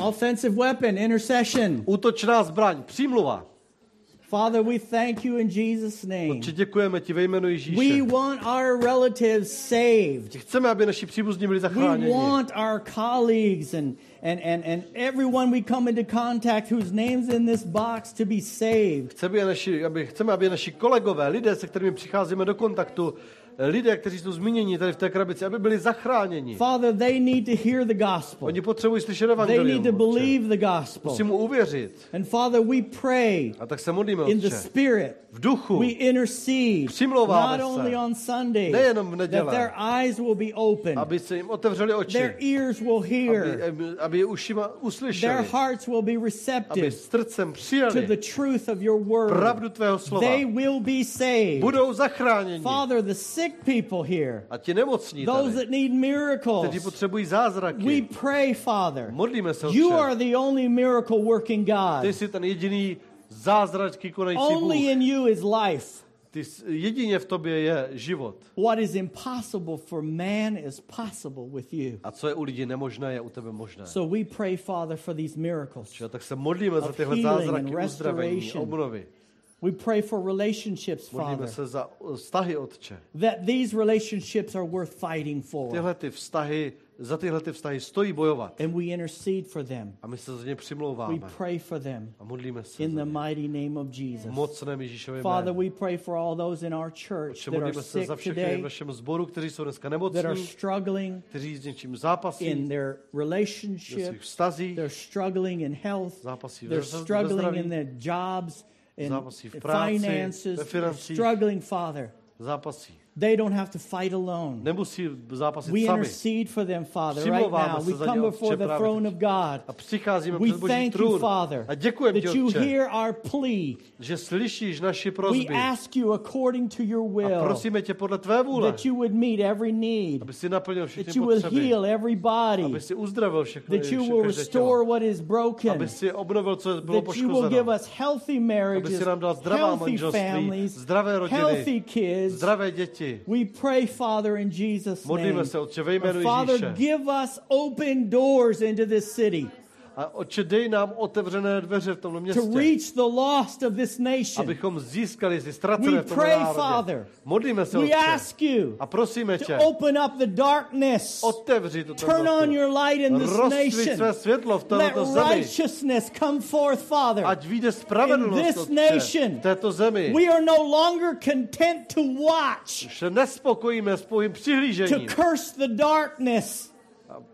Offensive weapon, intercession. Útočná zbraň, přímluva. Father, we thank you in Jesus' name. Otče, děkujeme ti ve jménu We Ježíše. want our relatives saved. Chceme, aby naši příbuzní byli We zachráněni. want our colleagues and, and, and, and everyone we come into contact whose name's in this box to be saved. Chceme, aby naši, aby, chceme, aby naši kolegové, lidé, se kterými přicházíme do kontaktu, lidé, kteří jsou zmíněni tady v té krabici, aby byli zachráněni. Father, they need to hear the gospel. Oni potřebují slyšet They need to evangelium. Believe the gospel. Musí mu uvěřit. And Father, we pray A tak se modlíme, in the. Spirit. V duchu. We intercede Přimlouváme not only on Sundays, Nejenom v that neděle. their eyes will be open, Aby se jim otevřeli oči. their ears will Aby, hear, aby, aby ušima their uslyšeli. hearts will be Aby receptive s srdcem to přijali the truth of your word. pravdu tvého slova. They will be saved. Budou zachráněni. Father, the sick people here, A ti nemocní those tady, that need kteří miracles, potřebují we zázraky. pray, Father. Modlíme se, You Otče. are the only miracle working Ty God. jsi ten jediný zázračky konající Only Bůh. in you is life. Ty jedině v tobě je život. What is impossible for man is possible with you. A co je u lidí nemožné, je u tebe možné. So we pray, Father, for these miracles. Čili tak se modlíme za tyhle zázraky, uzdravení, obnovy. We pray for relationships, Father, se za uh, vztahy, Otče. that these relationships are worth fighting for. Tyhle ty vztahy, za tyhle ty vztahy stojí bojovat. And we intercede for them. A my se za ně We přimlouváme. pray for them A modlíme se in the mighty name of Jesus. Mocném Ježíšově Father, we pray for all those in our church Otče, that are sick za všechny v today, našem sboru, kteří jsou dneska that are nemocní, struggling kteří s něčím zápasí, in their relationships, vztazích, they're struggling in health, zápasí they're struggling in their jobs and Zápasí v práci, finances, ve they're financích. struggling, Father. zápasí. They don't have to fight alone. Nemusí zápasit We sami. intercede for them, Father, right now. We come before the throne of God. A přicházíme We před Boží thank you, trůn. Father, A děkujeme that ti, you hear our plea. že slyšíš naši We prozby. ask you according to your A will prosíme tě podle tvé vůle, that you would meet every need, aby si naplnil that všechny you will potřeby, heal every body, aby si uzdravil všechny, that you will restore tělo, what is broken, aby si obnovil, co bylo that you will give poškozeno, us healthy aby marriages, si nám dal zdravá healthy manželství, families, zdravé rodiny, healthy kids. zdravé děti. We pray, Father, in Jesus' Modlíme name. se, Otče, ve jménu Father, Ježíše. give us open doors into this city A Otče, dej nám otevřené dveře v tomhle to městě, reach the lost of this nation. abychom získali ty ztracené v tomhle pray, národě. Father. Modlíme se, We ask you a prosíme tě, to open up the darkness. otevři tuto Turn on your light in this nation. své světlo v Let této zemi. righteousness come forth, Father. Ať vyjde spravedlnost In this nation. v této zemi. We are no longer content to watch, Už se nespokojíme s pouhým to přihlížením curse the darkness.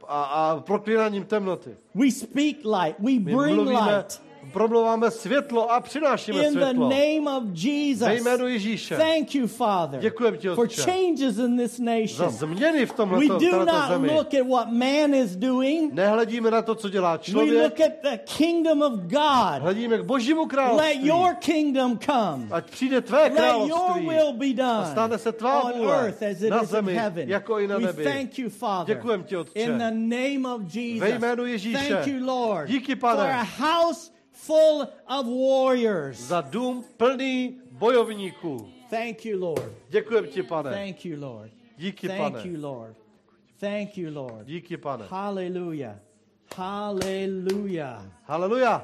A, a, proklínáním temnoty. We speak light, we bring light promluváme světlo a přinášíme in the světlo. name of Ve Jesus. jménu Ježíše. Thank you, Father, Děkujeme ti, for Otče. changes in this Za nation. změny v tomhle We do této not zemi. look at what man is doing. Nehledíme na to, co dělá We člověk. look at the kingdom of God. Hledíme k božímu Let království. your kingdom come. Ať přijde tvé Let your království. will be A done stane se tvá on vůle earth as it na is in zemi, heaven. jako i na We nebi. thank you, Father, Děkujem ti, Otče. in the name of Jesus. Ve jménu Ježíše. Thank you, Lord, Díky, for Pane. a house full of warriors. Za dům plný bojovníků. Thank you, Lord. Děkujem ti, pane. Thank you, Lord. Díky, Thank pane. you, Lord. Thank you, Lord. Díky, pane. Hallelujah. Hallelujah. Haleluja.